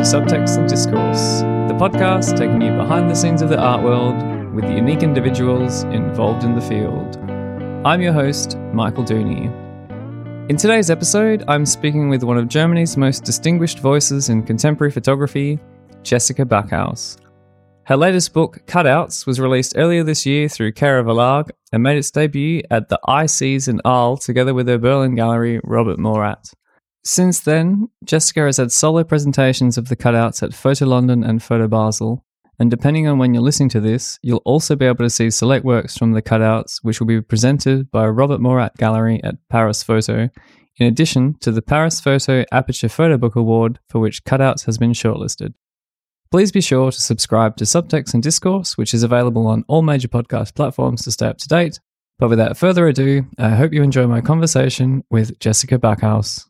to Subtext and Discourse, the podcast taking you behind the scenes of the art world with the unique individuals involved in the field. I'm your host, Michael Dooney. In today's episode, I'm speaking with one of Germany's most distinguished voices in contemporary photography, Jessica Backhaus. Her latest book, Cutouts, was released earlier this year through Kehrer Verlag and made its debut at the ICs in Arles together with her Berlin gallery, Robert Morat. Since then, Jessica has had solo presentations of the cutouts at Photo London and Photo Basel, and depending on when you're listening to this, you'll also be able to see select works from the cutouts, which will be presented by Robert Morat Gallery at Paris Photo, in addition to the Paris Photo Aperture Photo Book Award, for which Cutouts has been shortlisted. Please be sure to subscribe to Subtext and Discourse, which is available on all major podcast platforms to stay up to date. But without further ado, I hope you enjoy my conversation with Jessica Backhaus.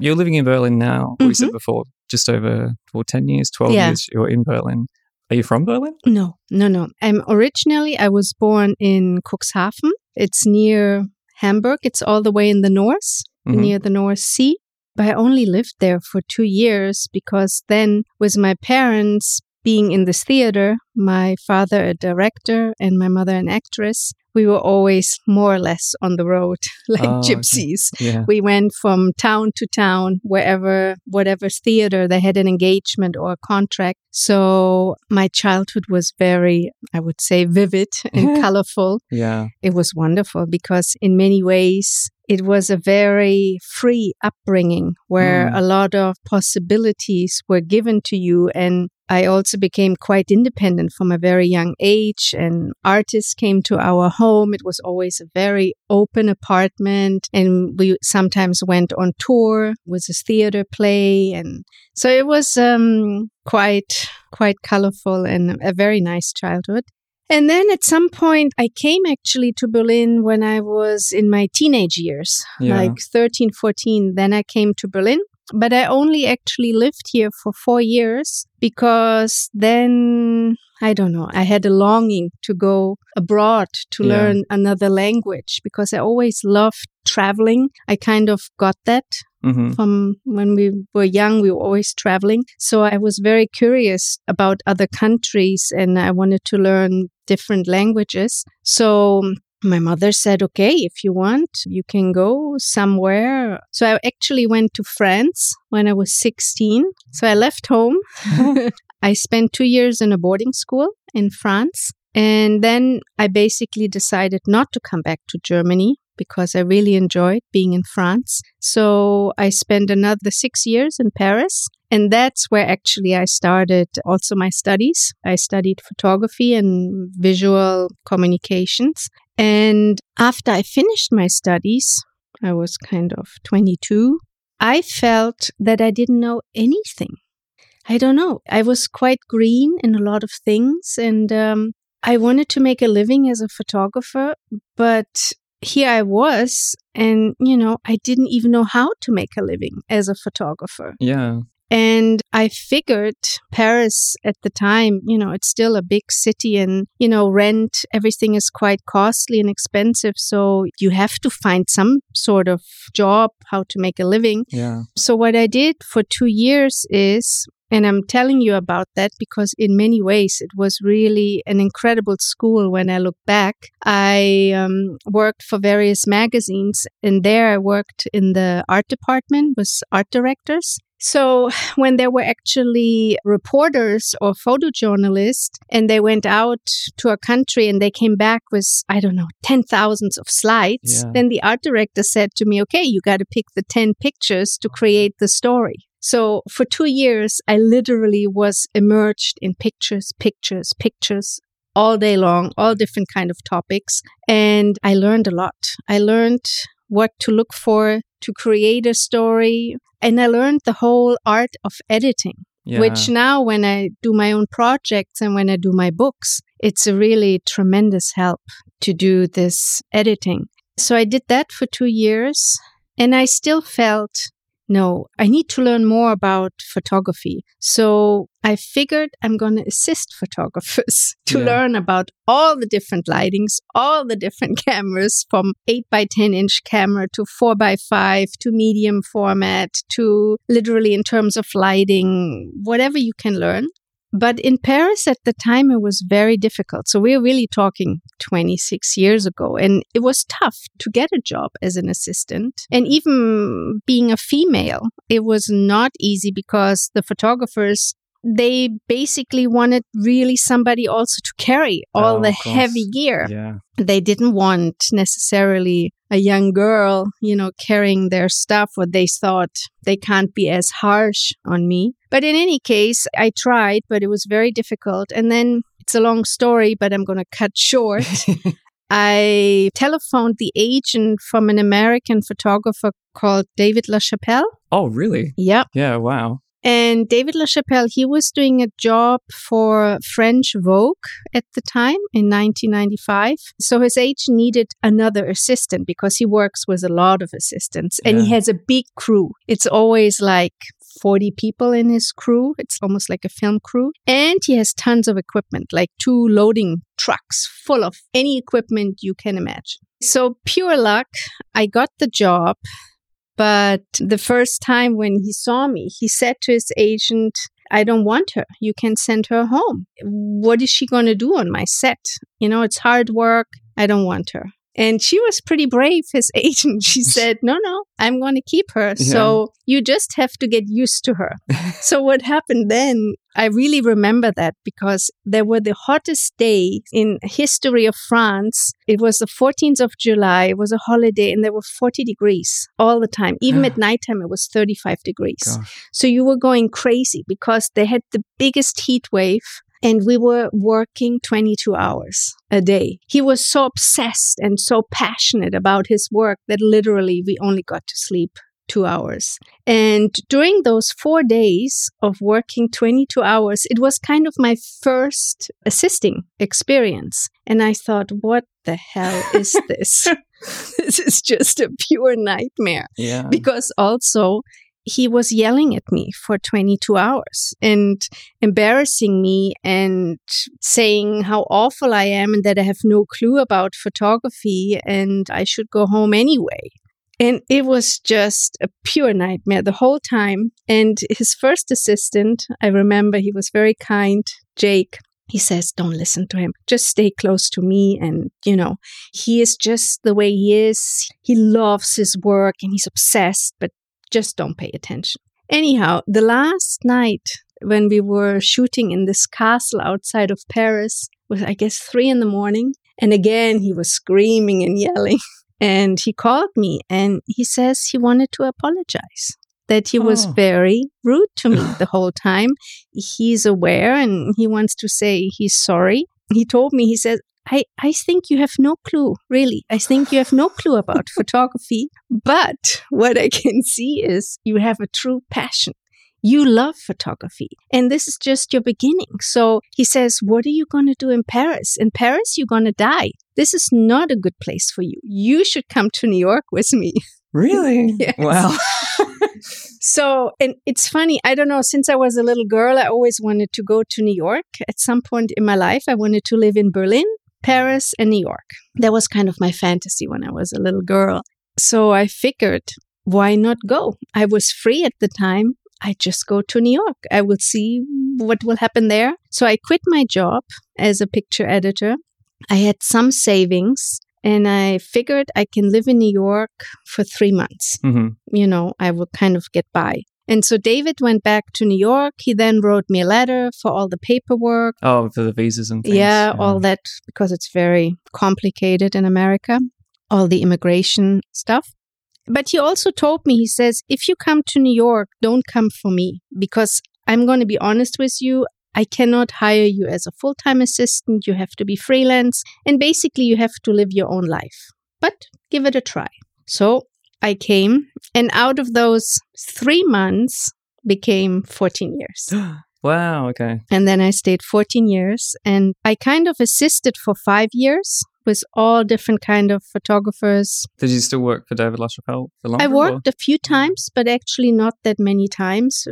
You're living in Berlin now. We said before, just over for 10 years, 12 Yeah. years, you're in Berlin. Are you from Berlin? No, no, no. I'm originally I was born in Cuxhaven. It's near Hamburg. It's all the way in the north, Mhm. near the North Sea. But I only lived there for two years because then, with my parents being in this theater, my father a director and my mother an actress, we were always more or less on the road like Oh, okay. gypsies. Yeah. We went from town to town, wherever, whatever theater they had an engagement or a contract. So my childhood was very, I would say, vivid and colorful. Yeah. It was wonderful because, in many ways, it was a very free upbringing where Mm. a lot of possibilities were given to you. And I also became quite independent from a very young age, and artists came to our home. It was always a very open apartment, and we sometimes went on tour with a theater play. And so it was um, quite, quite colorful and a very nice childhood. And then at some point, I came actually to Berlin when I was in my teenage years, Yeah. like 13, 14. Then I came to Berlin, but I only actually lived here for four years because then, I don't know, I had a longing to go abroad to Yeah. learn another language because I always loved traveling. I kind of got that hmm from when we were young, we were always traveling. So I was very curious about other countries and I wanted to learn different languages. So my mother said, okay, if you want, you can go somewhere. So I actually went to France when I was 16. So I left home. I spent two years in a boarding school in France. And then I basically decided not to come back to Germany because I really enjoyed being in France. So I spent another six years in Paris. And that's where actually I started also my studies. I studied photography and visual communications. And after I finished my studies, I was kind of 22. I felt that I didn't know anything. I don't know. I was quite green in a lot of things. And um, I wanted to make a living as a photographer, but here I was, and you know, I didn't even know how to make a living as a photographer. Yeah. And I figured Paris at the time, you know, it's still a big city and, you know, rent, everything is quite costly and expensive. So you have to find some sort of job, how to make a living. Yeah. So what I did for two years is, and I'm telling you about that because in many ways it was really an incredible school when I look back. I um, worked for various magazines and there I worked in the art department with art directors. So when there were actually reporters or photojournalists and they went out to a country and they came back with, I don't know, 10 thousands of slides, Yeah. then the art director said to me, okay, you got to pick the 10 pictures to create the story. So for two years, I literally was immersed in pictures, pictures, pictures all day long, all different kind of topics. And I learned a lot. I learned what to look for to create a story. And I learned the whole art of editing, Yeah. which now when I do my own projects and when I do my books, it's a really tremendous help to do this editing. So I did that for two years and I still felt no, I need to learn more about photography. So I figured I'm going to assist photographers to Yeah. learn about all the different lightings, all the different cameras from 8 by 10 inch camera to 4 by 5 to medium format to literally in terms of lighting, whatever you can learn. But in Paris at the time, it was very difficult. So we're really talking 26 years ago. And it was tough to get a job as an assistant. And even being a female, it was not easy because the photographers, they basically wanted really somebody also to carry all Oh, the heavy gear Yeah. they didn't want necessarily a young girl, you know, carrying their stuff, what they thought they can't be as harsh on me. But in any case, I tried, but it was very difficult. And then it's a long story, but I'm going to cut short. I telephoned the agent from an American photographer called David LaChapelle. oh, really? Yep. Yeah. Wow. And David LaChapelle, he was doing a job for French Vogue at the time in 1995. So his age needed another assistant because he works with a lot of assistants and he has a big crew. It's always like 40 people in his crew. It's almost like a film crew. And he has tons of equipment, like two loading trucks full of any equipment you can imagine. So pure luck, I got the job. But the first time when he saw me, he said to his agent, I don't want her. You can send her home. What is she going to do on my set? You know, it's hard work. I don't want her. And she was pretty brave, his agent. She said, No, no, I'm going to keep her. So you just have to get used to her. so what happened then? I really remember that because there were the hottest days in history of France. It was the 14th of July. It was a holiday and there were 40 degrees all the time. Even at nighttime, it was 35 degrees. Gosh. So you were going crazy because they had the biggest heat wave and we were working 22 hours a day. He was so obsessed and so passionate about his work that literally we only got to sleep two hours. And during those four days of working 22 hours, it was kind of my first assisting experience. And I thought, what the hell is this? this is just a pure nightmare Yeah. because also he was yelling at me for 22 hours and embarrassing me and saying how awful I am and that I have no clue about photography and I should go home anyway. And it was just a pure nightmare the whole time. And his first assistant, I remember he was very kind, Jake. He says, Don't listen to him. Just stay close to me. And, you know, he is just the way he is. He loves his work and he's obsessed, but just don't pay attention. Anyhow, the last night when we were shooting in this castle outside of Paris was, I guess, three in the morning. And again, he was screaming and yelling. And he called me and he says he wanted to apologize, that he was Oh. very rude to me the whole time. He's aware and he wants to say he's sorry. He told me, he said, I, I think you have no clue, really. I think you have no clue about photography. But what I can see is you have a true passion. You love photography. And this is just your beginning. So he says, What are you going to do in Paris? In Paris, you're going to die. This is not a good place for you. You should come to New York with me. Really? Yes. Wow. So, and it's funny, I don't know, since I was a little girl, I always wanted to go to New York. At some point in my life, I wanted to live in Berlin, Paris, and New York. That was kind of my fantasy when I was a little girl. So I figured, why not go? I was free at the time. I just go to New York. I will see what will happen there. So I quit my job as a picture editor. I had some savings and I figured I can live in New York for three months hmm you know, I will kind of get by. And so David went back to New York. He then wrote me a letter for all the paperwork. Oh, for the visas and things. Yeah, all that because it's very complicated in America, all the immigration stuff. But he also told me, he says, if you come to New York, don't come for me because I'm going to be honest with you. I cannot hire you as a full time assistant. You have to be freelance. And basically, you have to live your own life. But give it a try. So I came, and out of those three months became 14 years. wow. Okay. And then I stayed 14 years and I kind of assisted for five years with all different kind of photographers. Did you still work for David LaChapelle for long? I worked or? a few times, but actually not that many times.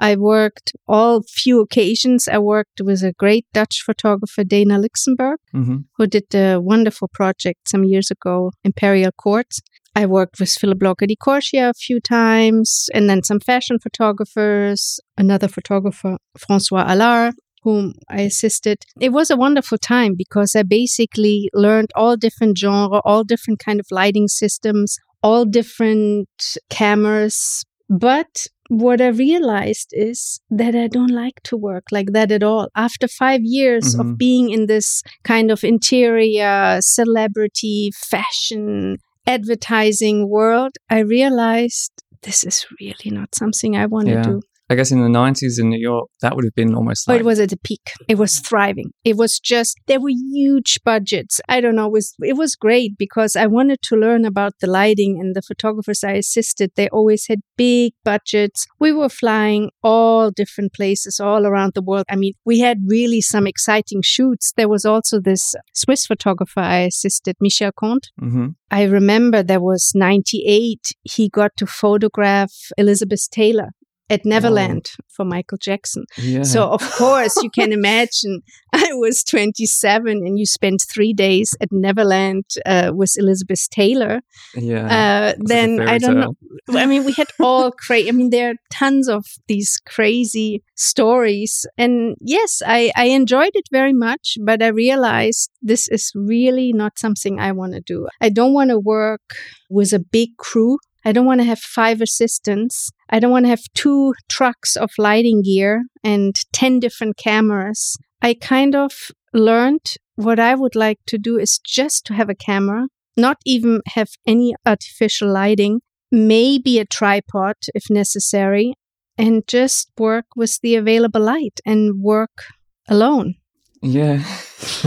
I worked all few occasions. I worked with a great Dutch photographer, Dana Lixenberg, mm-hmm. who did a wonderful project some years ago, Imperial Courts. I worked with Philip-Lorca diCorcia a few times, and then some fashion photographers, another photographer, Francois Halard, whom I assisted. It was a wonderful time because I basically learned all different genre, all different kind of lighting systems, all different cameras. But what I realized is that I don't like to work like that at all. After five years mm-hmm. of being in this kind of interior, celebrity, fashion, advertising world, I realized this is really not something I want yeah. to do. I guess in the 90s in New York, that would have been almost like. Oh, it was at the peak. It was thriving. It was just, there were huge budgets. I don't know, it was, it was great because I wanted to learn about the lighting and the photographers I assisted. They always had big budgets. We were flying all different places all around the world. I mean, we had really some exciting shoots. There was also this Swiss photographer I assisted, Michel Comte. Mm-hmm. I remember there was 98. He got to photograph Elizabeth Taylor at Neverland oh. for Michael Jackson. Yeah. So of course you can imagine I was 27 and you spent three days at Neverland uh, with Elizabeth Taylor. Yeah. Uh, then I don't tale. know. I mean, we had all crazy. I mean, there are tons of these crazy stories, and yes, I I enjoyed it very much. But I realized this is really not something I want to do. I don't want to work with a big crew I don't want to have five assistants. I don't want to have two trucks of lighting gear and 10 different cameras. I kind of learned what I would like to do is just to have a camera, not even have any artificial lighting, maybe a tripod if necessary, and just work with the available light and work alone. Yeah.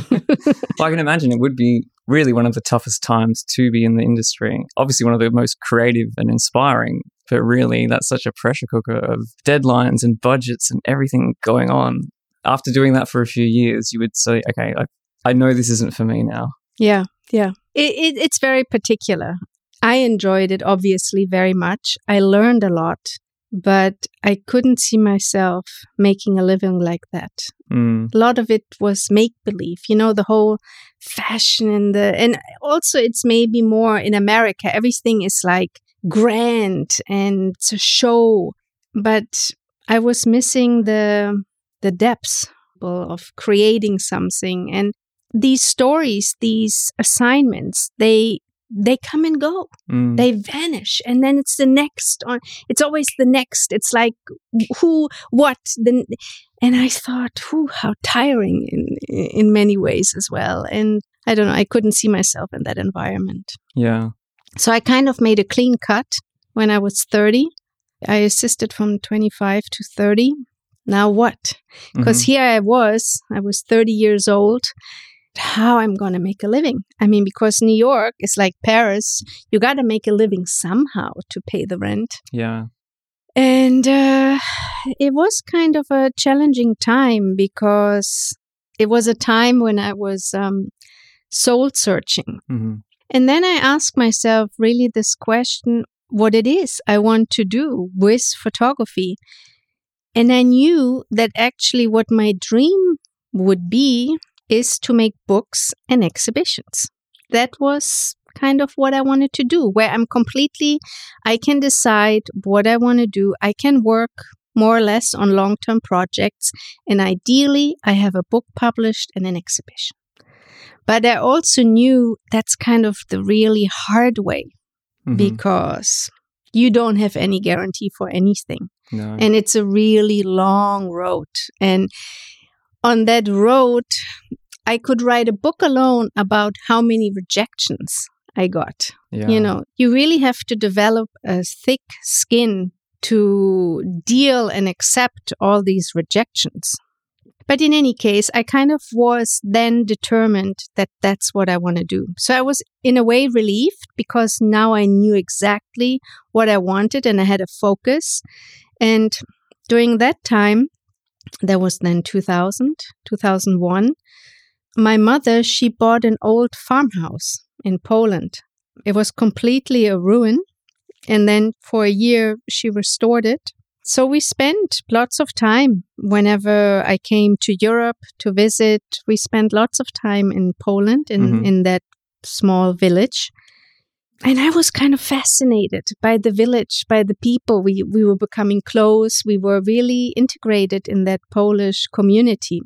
well, I can imagine it would be really one of the toughest times to be in the industry. Obviously, one of the most creative and inspiring, but really, that's such a pressure cooker of deadlines and budgets and everything going on. After doing that for a few years, you would say, okay, I, I know this isn't for me now. Yeah, yeah. It, it, it's very particular. I enjoyed it obviously very much. I learned a lot but I couldn't see myself making a living like that. Mm. A lot of it was make believe, you know, the whole fashion and the, and also it's maybe more in America. Everything is like grand and it's a show, but I was missing the the depths of creating something and these stories, these assignments, they they come and go mm. they vanish and then it's the next on it's always the next it's like who what then and i thought who how tiring in in many ways as well and i don't know i couldn't see myself in that environment yeah so i kind of made a clean cut when i was 30 i assisted from 25 to 30 now what because mm-hmm. here i was i was 30 years old how I'm going to make a living. I mean, because New York is like Paris, you got to make a living somehow to pay the rent. Yeah. And uh, it was kind of a challenging time because it was a time when I was um, soul searching. Mm-hmm. And then I asked myself really this question what it is I want to do with photography. And I knew that actually what my dream would be is to make books and exhibitions. That was kind of what I wanted to do, where I'm completely, I can decide what I want to do. I can work more or less on long term projects. And ideally, I have a book published and an exhibition. But I also knew that's kind of the really hard way mm-hmm. because you don't have any guarantee for anything. No. And it's a really long road. And on that road, I could write a book alone about how many rejections I got. Yeah. You know, you really have to develop a thick skin to deal and accept all these rejections. But in any case, I kind of was then determined that that's what I want to do. So I was in a way relieved because now I knew exactly what I wanted and I had a focus. And during that time, there was then 2000, 2001, my mother, she bought an old farmhouse in Poland. It was completely a ruin. And then for a year, she restored it. So we spent lots of time whenever I came to Europe to visit. We spent lots of time in Poland, in, Mhm. in that small village. And I was kind of fascinated by the village, by the people. We, we were becoming close. We were really integrated in that Polish community.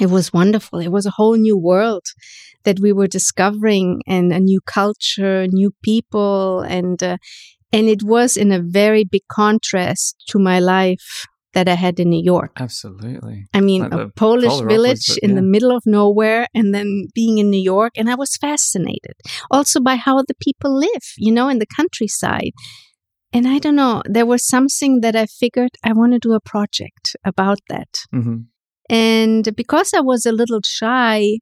It was wonderful. It was a whole new world that we were discovering and a new culture, new people. And, uh, and it was in a very big contrast to my life that I had in New York. Absolutely. I mean, Like a Polish polar village opposite, in the middle of nowhere and then being in New York. And I was fascinated also by how the people live, you know, in the countryside. And I don't know, there was something that I figured I want to do a project about that. hmm And because I was a little shy,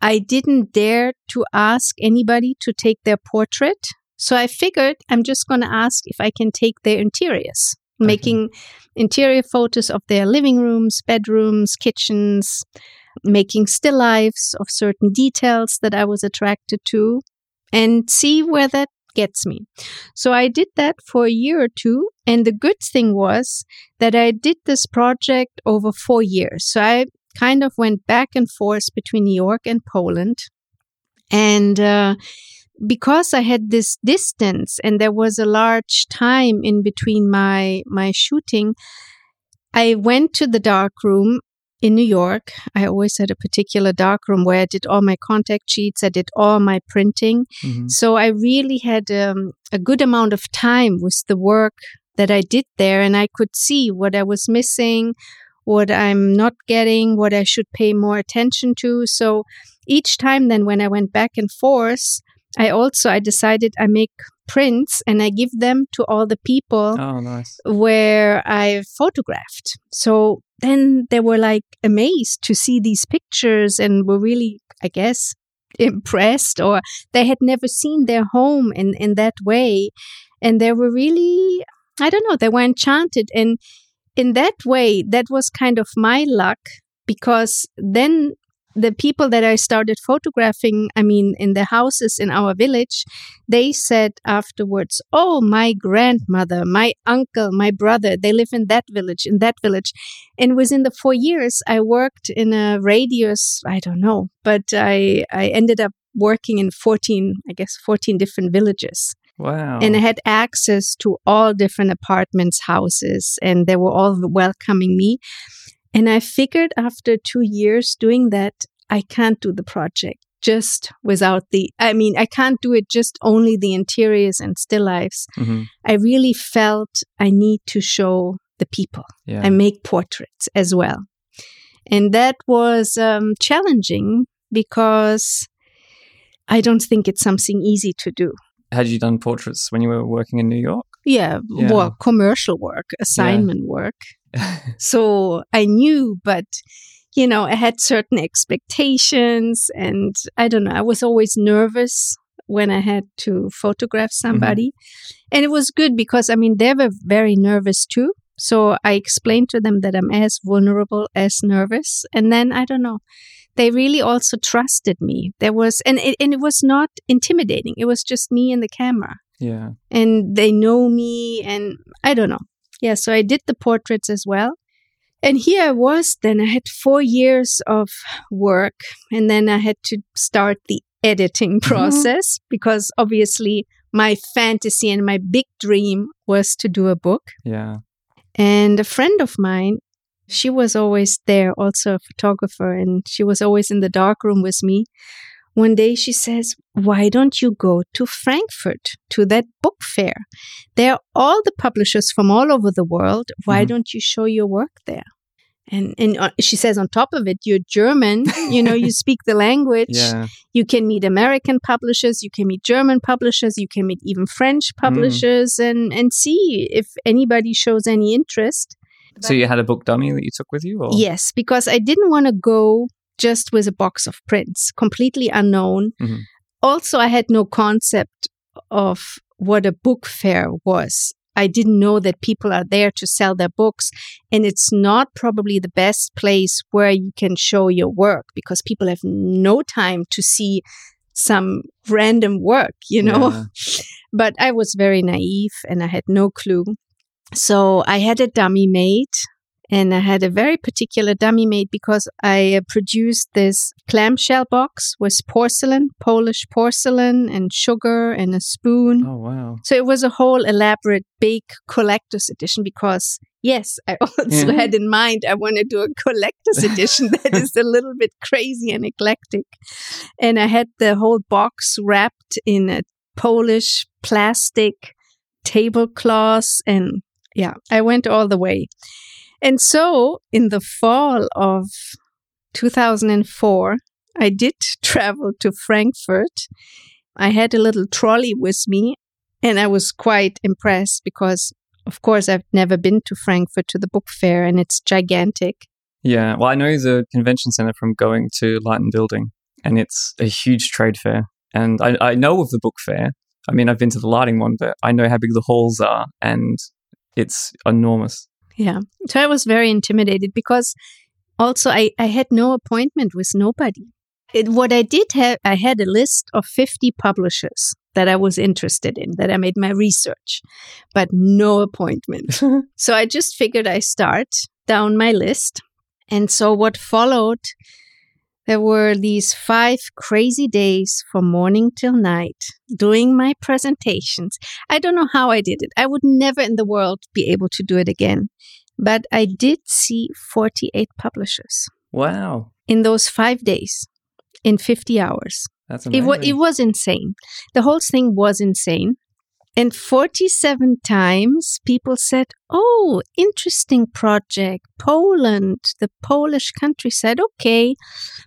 I didn't dare to ask anybody to take their portrait. So I figured I'm just going to ask if I can take their interiors, Okay. making interior photos of their living rooms, bedrooms, kitchens, making still lifes of certain details that I was attracted to, and see where that gets me. So I did that for a year or two. And the good thing was that I did this project over four years. So I kind of went back and forth between New York and Poland. And uh, because I had this distance and there was a large time in between my my shooting, I went to the dark room in New York. I always had a particular dark room where I did all my contact sheets, I did all my printing. hmm So I really had um, a good amount of time with the work that I did there, and I could see what I was missing, what I'm not getting, what I should pay more attention to. So each time, then when I went back and forth, I also I decided I make prints and I give them to all the people Oh, nice. where I photographed. So then they were like amazed to see these pictures and were really, I guess, impressed or they had never seen their home in, in that way. And they were really, I don't know, they were enchanted. And in that way, that was kind of my luck because then the people that I started photographing, I mean, in the houses in our village, they said afterwards, Oh, my grandmother, my uncle, my brother, they live in that village, in that village. And within the four years, I worked in a radius, I don't know, but I, I ended up working in 14, I guess, 14 different villages. Wow. And I had access to all different apartments, houses, and they were all welcoming me. And I figured after two years doing that, I can't do the project just without the, I mean, I can't do it just only the interiors and still lifes. hmm I really felt I need to show the people. Yeah. I make portraits as well. And that was um, challenging because I don't think it's something easy to do. Had you done portraits when you were working in New York? Yeah, Yeah. well, commercial work, assignment work. So I knew, but you know, I had certain expectations, and I don't know, I was always nervous when I had to photograph mm-hmm. somebody. And it was good because, I mean, they were very nervous too. So I explained to them that I'm as vulnerable as nervous. And then I don't know, they really also trusted me. There was, and it, and it was not intimidating. It was just me and the camera yeah. and they know me and I don't know. Yeah, so I did the portraits as well. And here I was, then I had four years of work, and then I had to start the editing mm-hmm. process because obviously my fantasy and my big dream was to do a book. Yeah. And a friend of mine, she was always there, also a photographer, and she was always in the dark room with me. One day she says, Why don't you go to Frankfurt to that book fair? There are all the publishers from all over the world. Why Mhm. don't you show your work there? And, and uh, she says, on top of it, you're German, you know, you speak the language. Yeah. You can meet American publishers, you can meet German publishers, you can meet even French publishers and, and see if anybody shows any interest. So you had a book dummy that you took with you? Or? Yes, because I didn't want to go just with a box of prints, completely unknown. Mhm. Also, I had no concept of what a book fair was. I didn't know that people are there to sell their books. And it's not probably the best place where you can show your work because people have no time to see some random work, you know? Yeah. But I was very naive and I had no clue. So I had a dummy made and I had a very particular dummy made because I uh, produced this clamshell box with porcelain, Polish porcelain and sugar and a spoon. Oh wow. So it was a whole elaborate big collector's edition because yes, I also Yeah. had in mind I want to do a collector's edition that is a little bit crazy and eclectic. And I had the whole box wrapped in a Polish plastic tablecloth and yeah, I went all the way. And so in the fall of 2004, I did travel to Frankfurt. I had a little trolley with me and I was quite impressed because, of course, I've never been to Frankfurt to the book fair and it's gigantic. Yeah. Well, I know the convention center from going to Light + Building, and it's a huge trade fair. And I, I know of the book fair. I mean, I've been to the lighting one, but I know how big the halls are, and it's enormous. Yeah. So I was very intimidated because also I, I had no appointment with nobody. It, what I did have, I had a list of 50 publishers that I was interested in, that I made my research, but no appointment. so I just figured I start down my list. And so what followed, there were these five crazy days from morning till night doing my presentations. I don't know how I did it. I would never in the world be able to do it again. But I did see 48 publishers wow. in those five days, in 50 hours. That's It, amazing. it was insane. The whole thing was insane. And 47 times people said, Oh, interesting project. Poland, the Polish countryside. Okay.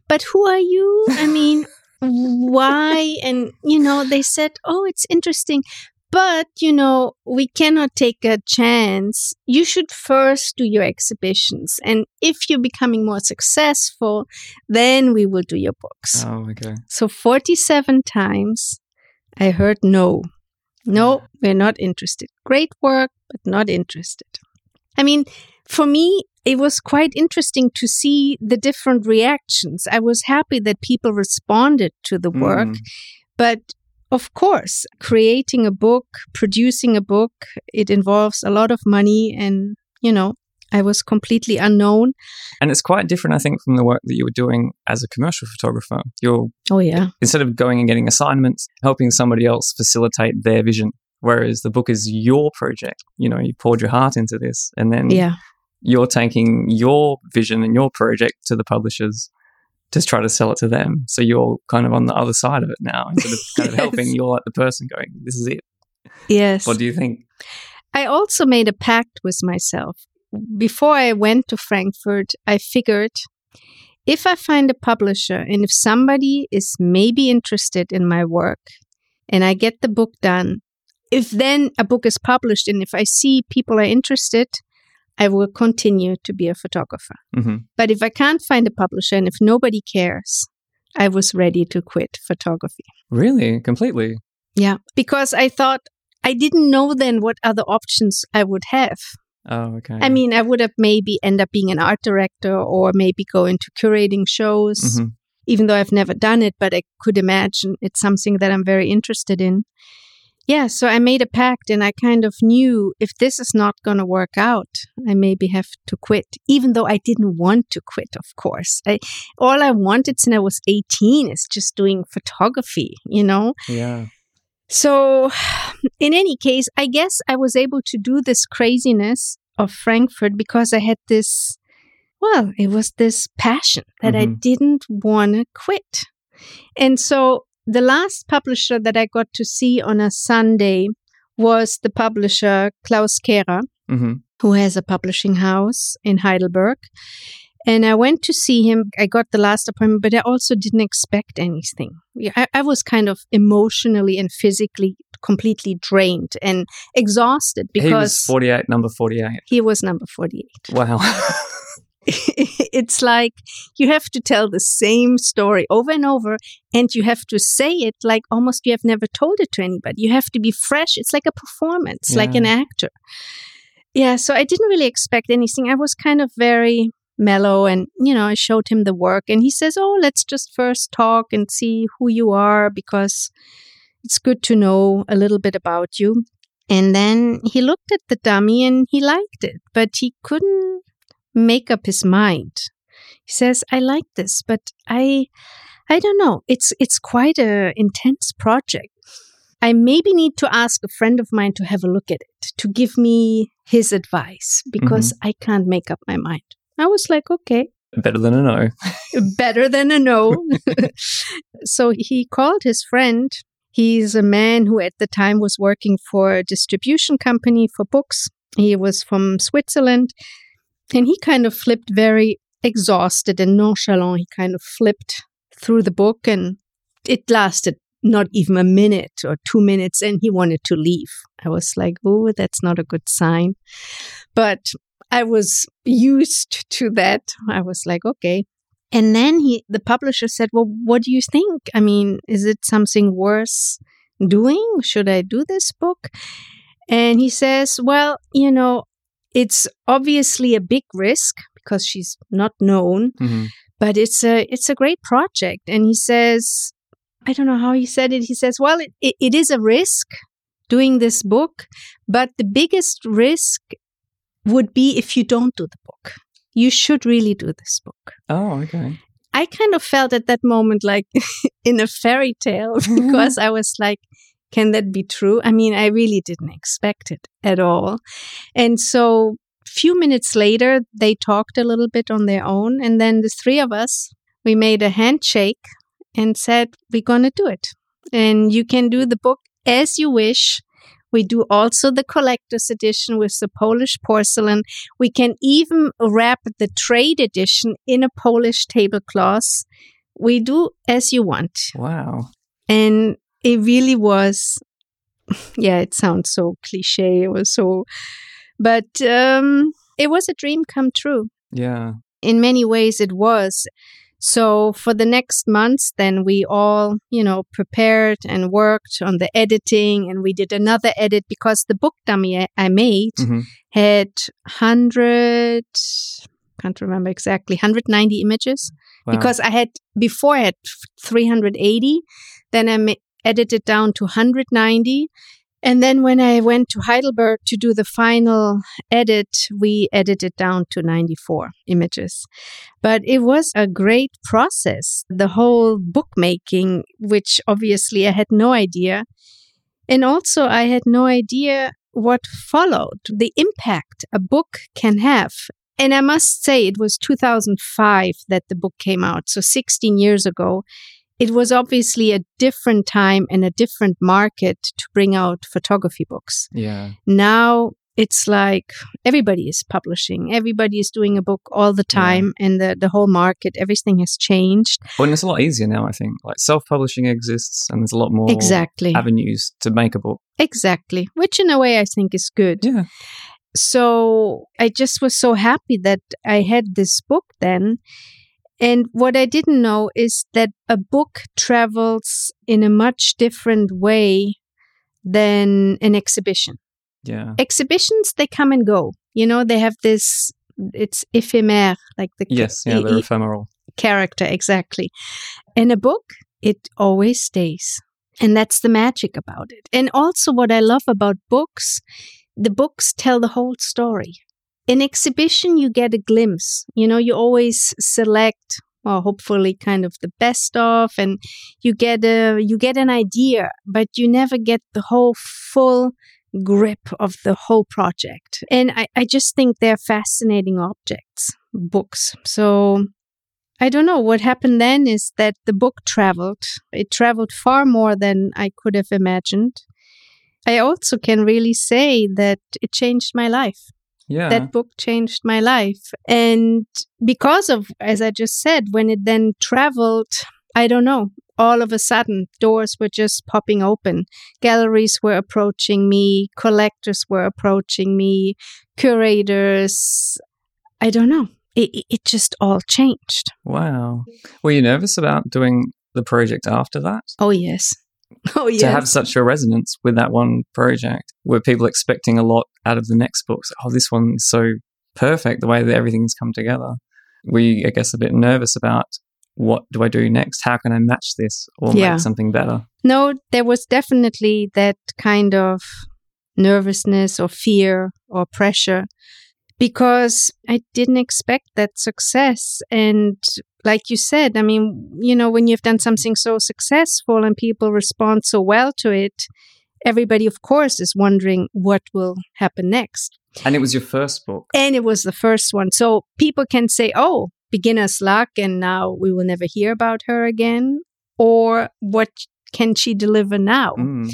But who are you? I mean, why? And, you know, they said, Oh, it's interesting. But, you know, we cannot take a chance. You should first do your exhibitions. And if you're becoming more successful, then we will do your books. oh, okay. So 47 times I heard no. No, we're not interested. Great work, but not interested. I mean, for me, it was quite interesting to see the different reactions. I was happy that people responded to the work, Mm. but of course, creating a book, producing a book, it involves a lot of money and, you know, I was completely unknown. And it's quite different, I think, from the work that you were doing as a commercial photographer. You're Oh yeah. instead of going and getting assignments, helping somebody else facilitate their vision. Whereas the book is your project. You know, you poured your heart into this, and then Yeah. you're taking your vision and your project to the publishers to try to sell it to them. So you're kind of on the other side of it now, instead of kind of Yes. helping. You're like the person going, "This is it." Yes. What do you think? I also made a pact with myself. Before I went to Frankfurt, I figured if I find a publisher and if somebody is maybe interested in my work and I get the book done, if then a book is published and if I see people are interested, I will continue to be a photographer. hmm But if I can't find a publisher and if nobody cares, I was ready to quit photography. Really, completely. Yeah. Because I thought I didn't know then what other options I would have. Oh, okay. I mean, I would have maybe end up being an art director or maybe go into curating shows, Mhm. even though I've never done it, but I could imagine it's something that I'm very interested in. Yeah, so I made a pact and I kind of knew if this is not going to work out, I maybe have to quit, even though I didn't want to quit, of course. I, all I wanted since I was 18 is just doing photography, you know? yeah. So, in any case, I guess I was able to do this craziness of Frankfurt because I had this, well, it was this passion that I Mhm. didn't want to quit. And so, the last publisher that I got to see on a Sunday was the publisher Klaus Kehrer, hmm who has a publishing house in Heidelberg. And I went to see him. I got the last appointment, but I also didn't expect anything. I, I was kind of emotionally and physically completely drained and exhausted He was because 48, number 48. he was number 48. Wow. it's like you have to tell the same story over and over and you have to say it like almost you have never told it to anybody you have to be fresh it's like a performance yeah. like an actor yeah so i didn't really expect anything i was kind of very mellow and you know i showed him the work and he says oh let's just first talk and see who you are because it's good to know a little bit about you and then he looked at the dummy and he liked it but he couldn't make up his mind. He says, "I like this, but I I don't know. It's it's quite a intense project. I maybe need to ask a friend of mine to have a look at it, to give me his advice because mm-hmm. I can't make up my mind." I was like, "Okay, better than a no." better than a no. so he called his friend He's a man who at the time was working for a distribution company for books. He was from Switzerland and he kind of flipped very exhausted and nonchalant. He kind of flipped through the book and it lasted not even a minute or two minutes and he wanted to leave. I was like, oh, that's not a good sign. But I was used to that. I was like, okay. And then he, the publisher said, well, what do you think? I mean, is it something worth doing? Should I do this book? And he says, well, you know, it's obviously a big risk because she's not known, mm-hmm. but it's a it's a great project. And he says, I don't know how he said it. He says, well, it, it, it is a risk doing this book, but the biggest risk would be if you don't do the book. You should really do this book. Oh, okay. I kind of felt at that moment like in a fairy tale because I was like, can that be true? I mean, I really didn't expect it at all. And so a few minutes later, they talked a little bit on their own. And then the three of us, we made a handshake and said, we're going to do it. And you can do the book as you wish. We do also the collector's edition with the Polish porcelain. We can even wrap the trade edition in a Polish tablecloth. We do as you want. Wow. And it really was yeah it sounds so cliche it was so but um it was a dream come true yeah in many ways it was so for the next months then we all you know prepared and worked on the editing and we did another edit because the book dummy i made mm-hmm. had 100 can't remember exactly 190 images wow. because i had before i had 380 then i made edited down to 190. And then when I went to Heidelberg to do the final edit, we edited down to 94 images. But it was a great process, the whole bookmaking, which obviously I had no idea. And also, I had no idea what followed, the impact a book can have. And I must say, it was 2005 that the book came out, so 16 years ago it was obviously a different time and a different market to bring out photography books. Yeah. Now it's like everybody is publishing, everybody is doing a book all the time, yeah. and the, the whole market, everything has changed. Well, and it's a lot easier now, I think. Like self publishing exists, and there's a lot more exactly avenues to make a book. Exactly, which in a way I think is good. Yeah. So I just was so happy that I had this book then and what I didn't know is that a book travels in a much different way than an exhibition. Yeah. Exhibitions, they come and go. You know, they have this, it's ephemer, like the. Yes, yeah, they're ephemeral. Character, exactly. In a book, it always stays. And that's the magic about it. And also, what I love about books, the books tell the whole story in exhibition you get a glimpse you know you always select well hopefully kind of the best of and you get a you get an idea but you never get the whole full grip of the whole project and i, I just think they're fascinating objects books so I don't know. What happened then is that the book traveled. It traveled far more than I could have imagined. I also can really say that it changed my life. Yeah. That book changed my life. And because of, as I just said, when it then traveled, I don't know, all of a sudden doors were just popping open. Galleries were approaching me, collectors were approaching me, curators. I don't know. it, it just all changed. Wow. Were you nervous about doing the project after that? Oh, yes. Oh, yes. To have such a resonance with that one project, were people expecting a lot out of the next books? Oh, this one's so perfect, the way that everything's come together. Were you, I guess, a bit nervous about what do I do next? How can I match this or Yeah. make something better? No, there was definitely that kind of nervousness or fear or pressure because I didn't expect that success. And like you said, I mean, you know, when you've done something so successful and people respond so well to it, everybody, of course, is wondering what will happen next. And it was your first book. And it was the first one. So people can say, oh, beginner's luck, and now we will never hear about her again. Or what can she deliver now? Mm.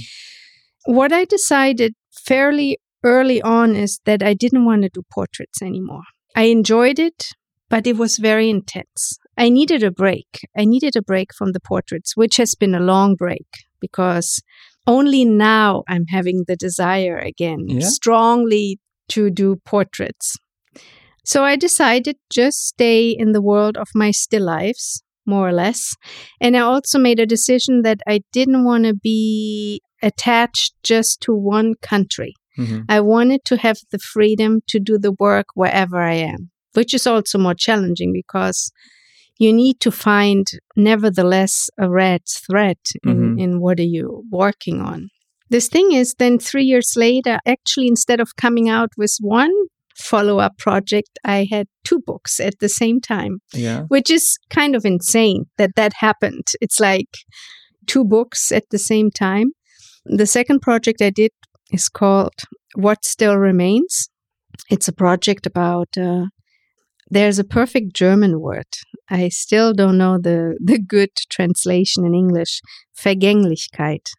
What I decided fairly early on is that I didn't want to do portraits anymore. I enjoyed it, but it was very intense. I needed a break. I needed a break from the portraits, which has been a long break because only now I'm having the desire again Yeah. strongly to do portraits. So I decided just stay in the world of my still lives, more or less. And I also made a decision that I didn't want to be attached just to one country. Mhm. I wanted to have the freedom to do the work wherever I am, which is also more challenging because you need to find, nevertheless, a red thread in, Mhm. in what are you working on. This thing is, then three years later, actually, instead of coming out with one follow up project, I had two books at the same time Yeah. which is kind of insane that that happened. It's like two books at the same time. The second project I did is called What Still Remains. It's a project about, uh, there's a perfect German word. I still don't know the, the good translation in English. Vergänglichkeit.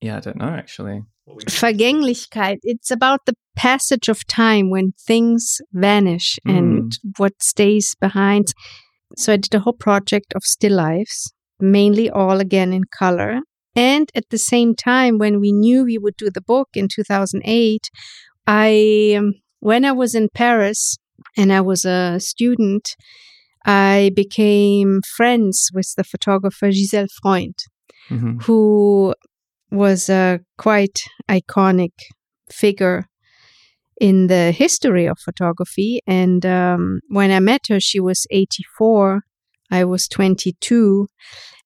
Yeah, I don't know actually. Vergänglichkeit. It's about the passage of time when things vanish and what stays behind. So I did a whole project of still lives, mainly all again in color. And at the same time, when we knew we would do the book in 2008, I, um, when I was in Paris and I was a student, I became friends with the photographer Gisèle Freund hmm who was a quite iconic figure in the history of photography. And um, when I met her, she was 84. I was 22.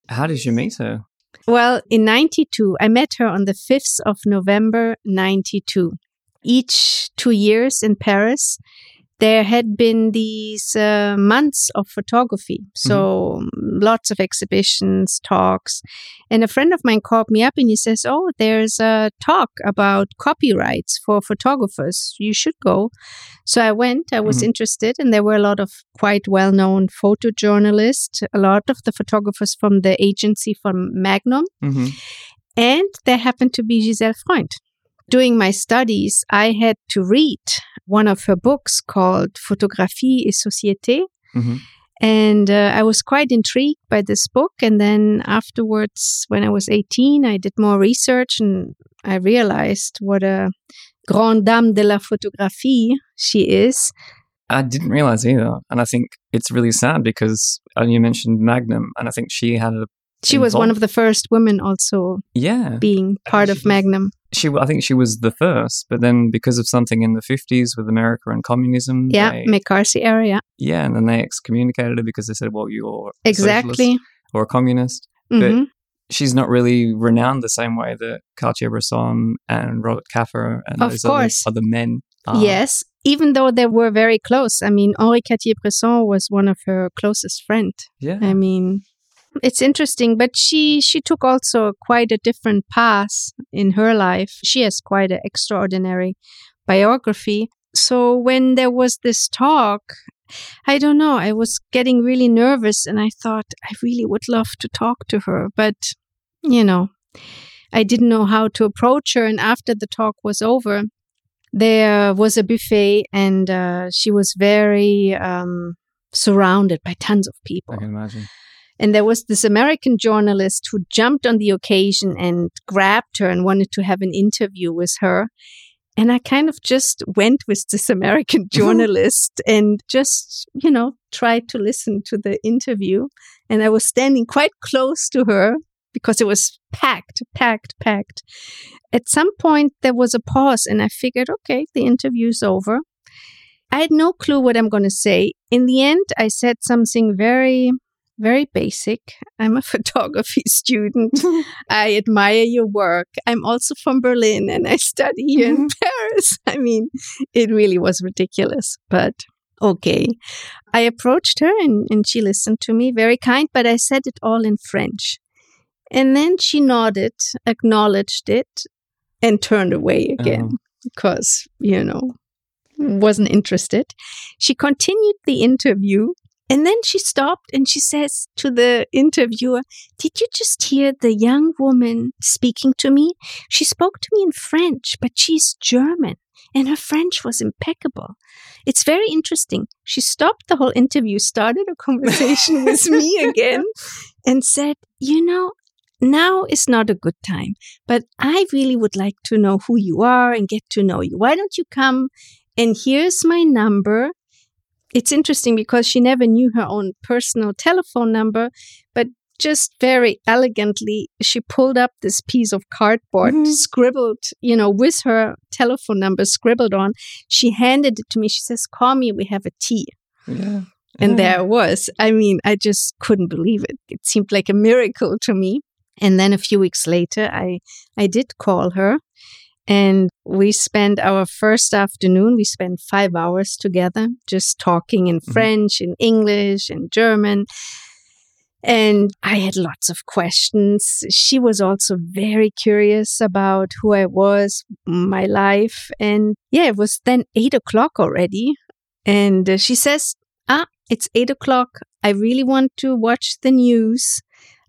How did you meet her? Well, in 92, I met her on the 5th of November, 92. Each two years in Paris, there had been these uh, months of photography. So um, lots of exhibitions, talks. And a friend of mine called me up and he says, Oh, there's a talk about copyrights for photographers. You should go. So I went, I was Mhm. interested, and there were a lot of quite well known photojournalists, a lot of the photographers from the agency from Magnum. hmm And there happened to be Gisèle Freund. During my studies, I had to read one of her books called Photographie et Société. hmm And uh, I was quite intrigued by this book. And then afterwards, when I was 18, I did more research and I realized what a grande dame de la photographie she is. I didn't realize either. And I think it's really sad because uh, you mentioned Magnum, and I think she had a She was one of the first women also yeah. being part of Magnum. She, I think she was the first, but then because of something in the fifties with America and communism, Yeah, they- McCarthy era, yeah, Yeah, and then they excommunicated her because they said, "Well, you're Exactly. or a communist." Mhm. She's not really renowned the same way that Cartier-Bresson and Robert Capa and Of those course. Other, other men. Are. Yes, even though they were very close. I mean, Henri Cartier-Bresson was one of her closest friends. yeah, I mean, it's interesting, but she she took also quite a different path in her life. She has quite an extraordinary biography. So when there was this talk, I don't know, I was getting really nervous and I thought I really would love to talk to her, but you know, I didn't know how to approach her and after the talk was over, there was a buffet and uh, she was very um, surrounded by tons of people. I can imagine. And there was this American journalist who jumped on the occasion and grabbed her and wanted to have an interview with her. And I kind of just went with this American mm-hmm. journalist and just, you know, tried to listen to the interview. And I was standing quite close to her because it was packed, packed, packed. At some point, there was a pause, and I figured, okay, the interview's over. I had no clue what I'm going to say. In the end, I said something very, very basic. I'm a photography student. I admire your work. I'm also from Berlin and I study here in mm-hmm. Paris. I mean, it really was ridiculous, but okay. I approached her and, and she listened to me, very kind, but I said it all in French. And then she nodded, acknowledged it, and turned away uh-huh. again Oh. because, you know, wasn't interested. She continued the interview and then she stopped and she says to the interviewer, Did you just hear the young woman speaking to me? She spoke to me in French, but she's German and her French was impeccable. It's very interesting. She stopped the whole interview, started a conversation with me again, and said, You know, now is not a good time, but I really would like to know who you are and get to know you. Why don't you come? And here's my number. It's interesting because she never knew her own personal telephone number, but just very elegantly, she pulled up this piece of cardboard, Mhm. scribbled, you know, with her telephone number scribbled on. She handed it to me. She says, Call me, we have a tea. Yeah. And Yeah. there it was. I mean, I just couldn't believe it. It seemed like a miracle to me. And then a few weeks later, I, I did call her and we spent our first afternoon, we spent five hours together, just talking in Mhm. French, in English, in German. And I had lots of questions. She was also very curious about who I was, my life. And yeah, it was then eight o'clock already. And uh, she says, Ah, it's eight o'clock. I really want to watch the news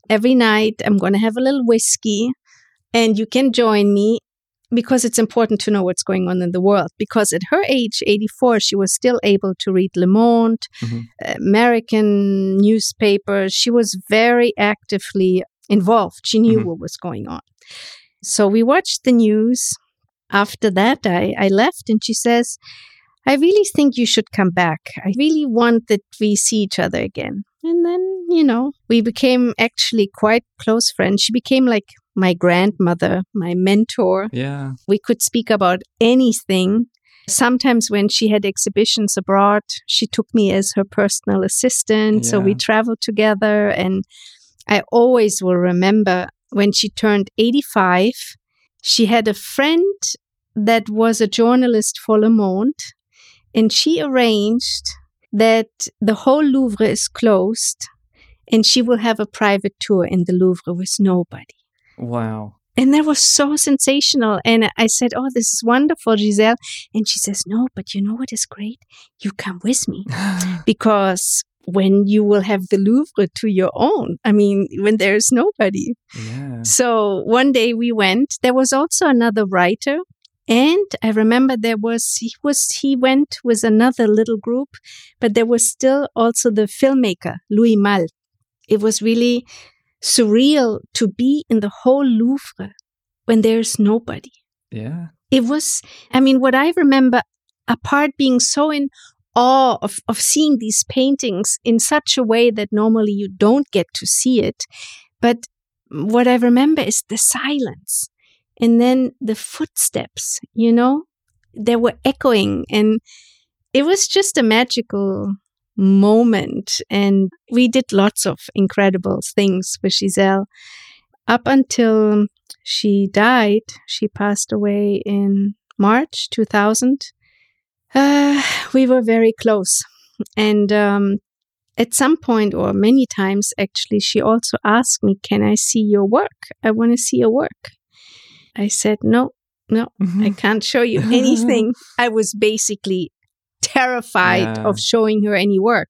every night. I'm going to have a little whiskey and you can join me because it's important to know what's going on in the world. Because at her age, 84, she was still able to read Le Monde, Mhm. American newspapers. She was very actively involved. She knew Mhm. what was going on. So we watched the news. After that, I, I left and she says, I really think you should come back. I really want that we see each other again. And then, you know, we became actually quite close friends. She became like my grandmother, my mentor. Yeah. We could speak about anything. Sometimes when she had exhibitions abroad, she took me as her personal assistant. So we traveled together. And I always will remember when she turned 85, she had a friend that was a journalist for Le Monde. And she arranged that the whole Louvre is closed and she will have a private tour in the Louvre with nobody. Wow. And that was so sensational. And I said, Oh, this is wonderful, Gisèle. And she says, No, but you know what is great? You come with me because when you will have the Louvre to your own, I mean, when there's nobody. yeah. So one day we went. There was also another writer. And I remember there was, he was, he went with another little group, but there was still also the filmmaker, Louis Malle. It was really surreal to be in the whole Louvre when there's nobody. Yeah. It was, I mean, what I remember, apart being so in awe of, of seeing these paintings in such a way that normally you don't get to see it. But what I remember is the silence and then the footsteps, you know, they were echoing and it was just a magical moment. And we did lots of incredible things with Gisèle up until she died. She passed away in March 2000. Uh, we were very close. And um, at some point, or many times actually, she also asked me, Can I see your work? I want to see your work. I said, No, no, I can't show you anything. I was basically terrified Yeah. of showing her any work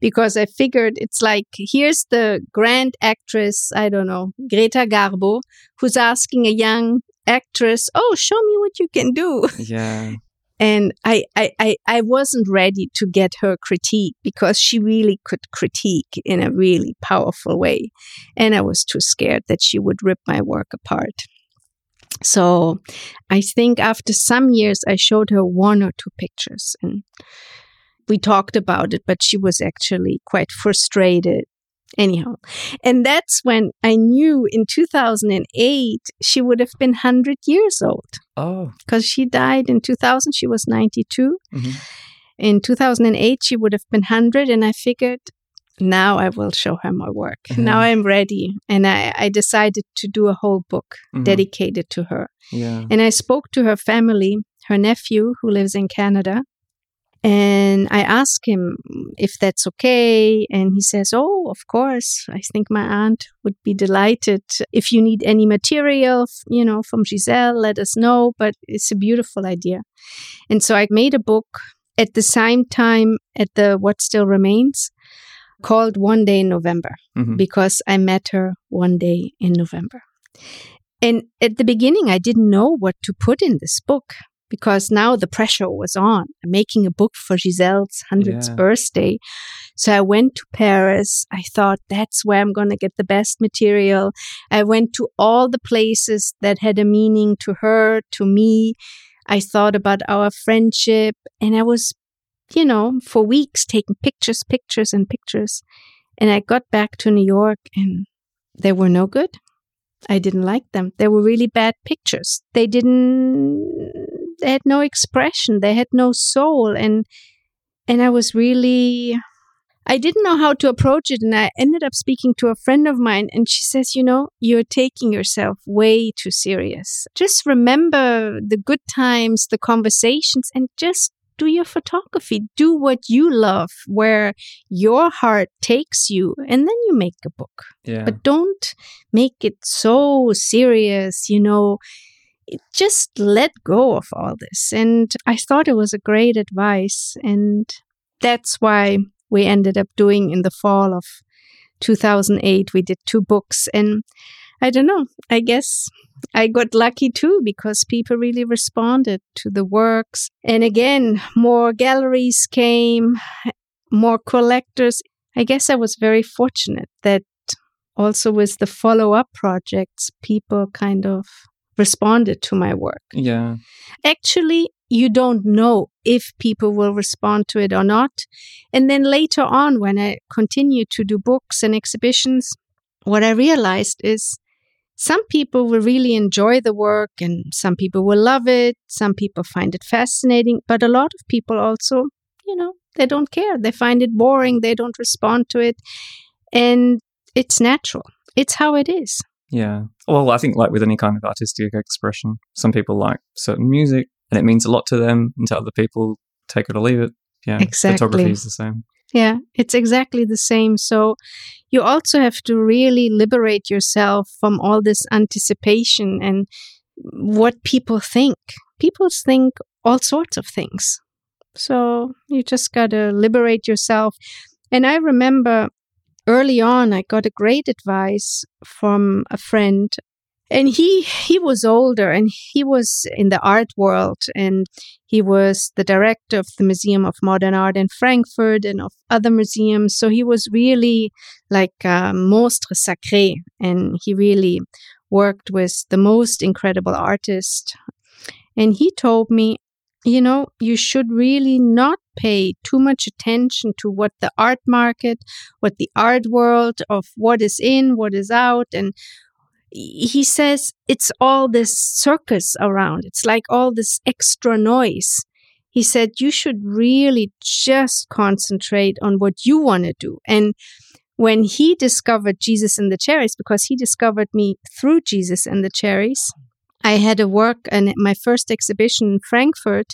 because I figured it's like here's the grand actress, I don't know, Greta Garbo, who's asking a young actress, "Oh, show me what you can do." yeah. And I, I, I, I wasn't ready to get her critique because she really could critique in a really powerful way. And I was too scared that she would rip my work apart. So I think after some years, I showed her one or two pictures and we talked about it, but she was actually quite frustrated. Anyhow, and that's when I knew in 2008 she would have been 100 years old. Oh. Because she died in 2000, she was 92. Mm-hmm. In 2008, she would have been 100, and I figured now I will show her my work. Mm-hmm. Now I'm ready. And I, I, decided to do a whole book mm-hmm. dedicated to her. Yeah. And I spoke to her family, her nephew, who lives in Canada. And I asked him if that's okay. And he says, Oh, of course. I think my aunt would be delighted. If you need any material, you know, from Gisèle, let us know. But it's a beautiful idea. And so I made a book at the same time at the What Still Remains called One Day in November mm-hmm. because I met her one day in November. And at the beginning, I didn't know what to put in this book because now the pressure was on. I'm making a book for Gisèle's 100th yeah. birthday. So I went to Paris. I thought that's where I'm going to get the best material. I went to all the places that had a meaning to her, to me. I thought about our friendship and I was you know, for weeks taking pictures, pictures, and pictures. And I got back to New York and they were no good. I didn't like them. They were really bad pictures. They didn't, they had no expression. They had no soul. And, and I was really, I didn't know how to approach it. And I ended up speaking to a friend of mine and she says, you know, you're taking yourself way too serious. Just remember the good times, the conversations, and just do your photography. Do what you love, where your heart takes you, and then you make a book. Yeah. But don't make it so serious, you know. Just let go of all this. And I thought it was a great advice. And that's why we ended up doing in the fall of 2008, we did two books. And I don't know, I guess I got lucky too because people really responded to the works. And again, more galleries came, more collectors. I guess I was very fortunate that also with the follow up projects, people kind of responded to my work. Yeah. Actually, you don't know if people will respond to it or not. And then later on, when I continued to do books and exhibitions, what I realized is some people will really enjoy the work and some people will love it. Some people find it fascinating, but a lot of people also, you know, they don't care. They find it boring. They don't respond to it. And it's natural. It's how it is. Yeah. Well, I think like with any kind of artistic expression, some people like certain music and it means a lot to them and to other people take it or leave it. Yeah. Exactly. Photography is the same. Yeah, it's exactly the same. So you also have to really liberate yourself from all this anticipation and what people think. People think all sorts of things. So you just got to liberate yourself. And I remember early on, I got a great advice from a friend and he he was older and he was in the art world and he was the director of the museum of modern art in frankfurt and of other museums. So he was really like a monstre sacré and he really worked with the most incredible artists and he told me you know you should really not pay too much attention to what the art market what the art world of what is in what is out and he says it's all this circus around. It's like all this extra noise. He said you should really just concentrate on what you want to do. And when he discovered Jesus and the Cherries, because he discovered me through Jesus and the Cherries, I had a work and my first exhibition in Frankfurt,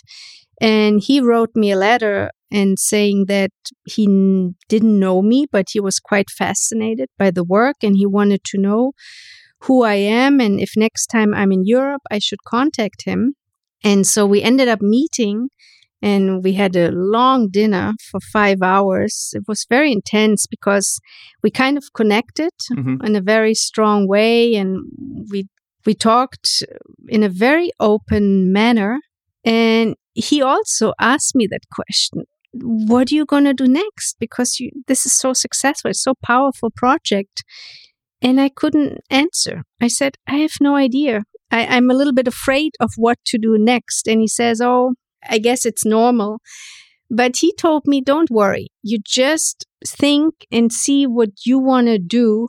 and he wrote me a letter and saying that he n- didn't know me, but he was quite fascinated by the work and he wanted to know who I am and if next time I'm in Europe, I should contact him. And so we ended up meeting and we had a long dinner for five hours. It was very intense because we kind of connected mm-hmm. in a very strong way and we we talked in a very open manner. And he also asked me that question. What are you going to do next? Because you, this is so successful, it's so powerful project. And I couldn't answer. I said, I have no idea. I, I'm a little bit afraid of what to do next. And he says, Oh, I guess it's normal. But he told me, Don't worry. You just think and see what you want to do.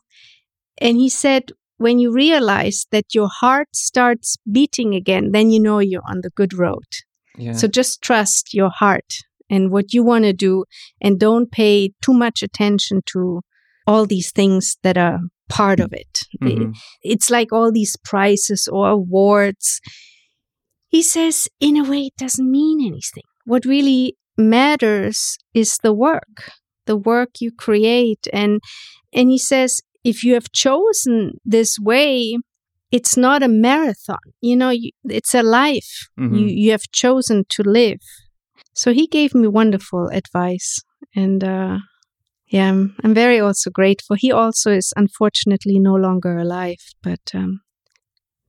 And he said, when you realize that your heart starts beating again, then you know you're on the good road. Yeah. So just trust your heart and what you want to do and don't pay too much attention to all these things that are part of it. Mhm. It's like all these prizes or awards. He says, in a way, it doesn't mean anything. What really matters is the work, the work you create. And, and he says, if you have chosen this way, it's not a marathon. You know, you, it's a life Mhm. you, you have chosen to live. So he gave me wonderful advice. And, uh, yeah, I'm, I'm very also grateful. He also is unfortunately no longer alive, but um,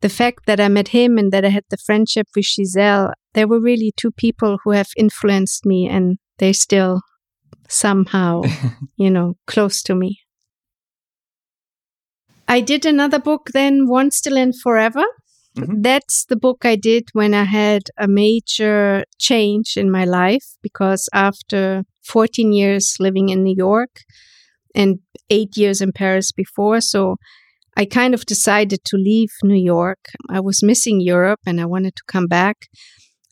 the fact that I met him and that I had the friendship with Gisèle, there were really two people who have influenced me, and they're still somehow, you know, close to me. I did another book then, One Still and Forever. Mhm. That's the book I did when I had a major change in my life because after 14 years living in New York and eight years in Paris before, so I kind of decided to leave New York. I was missing Europe and I wanted to come back.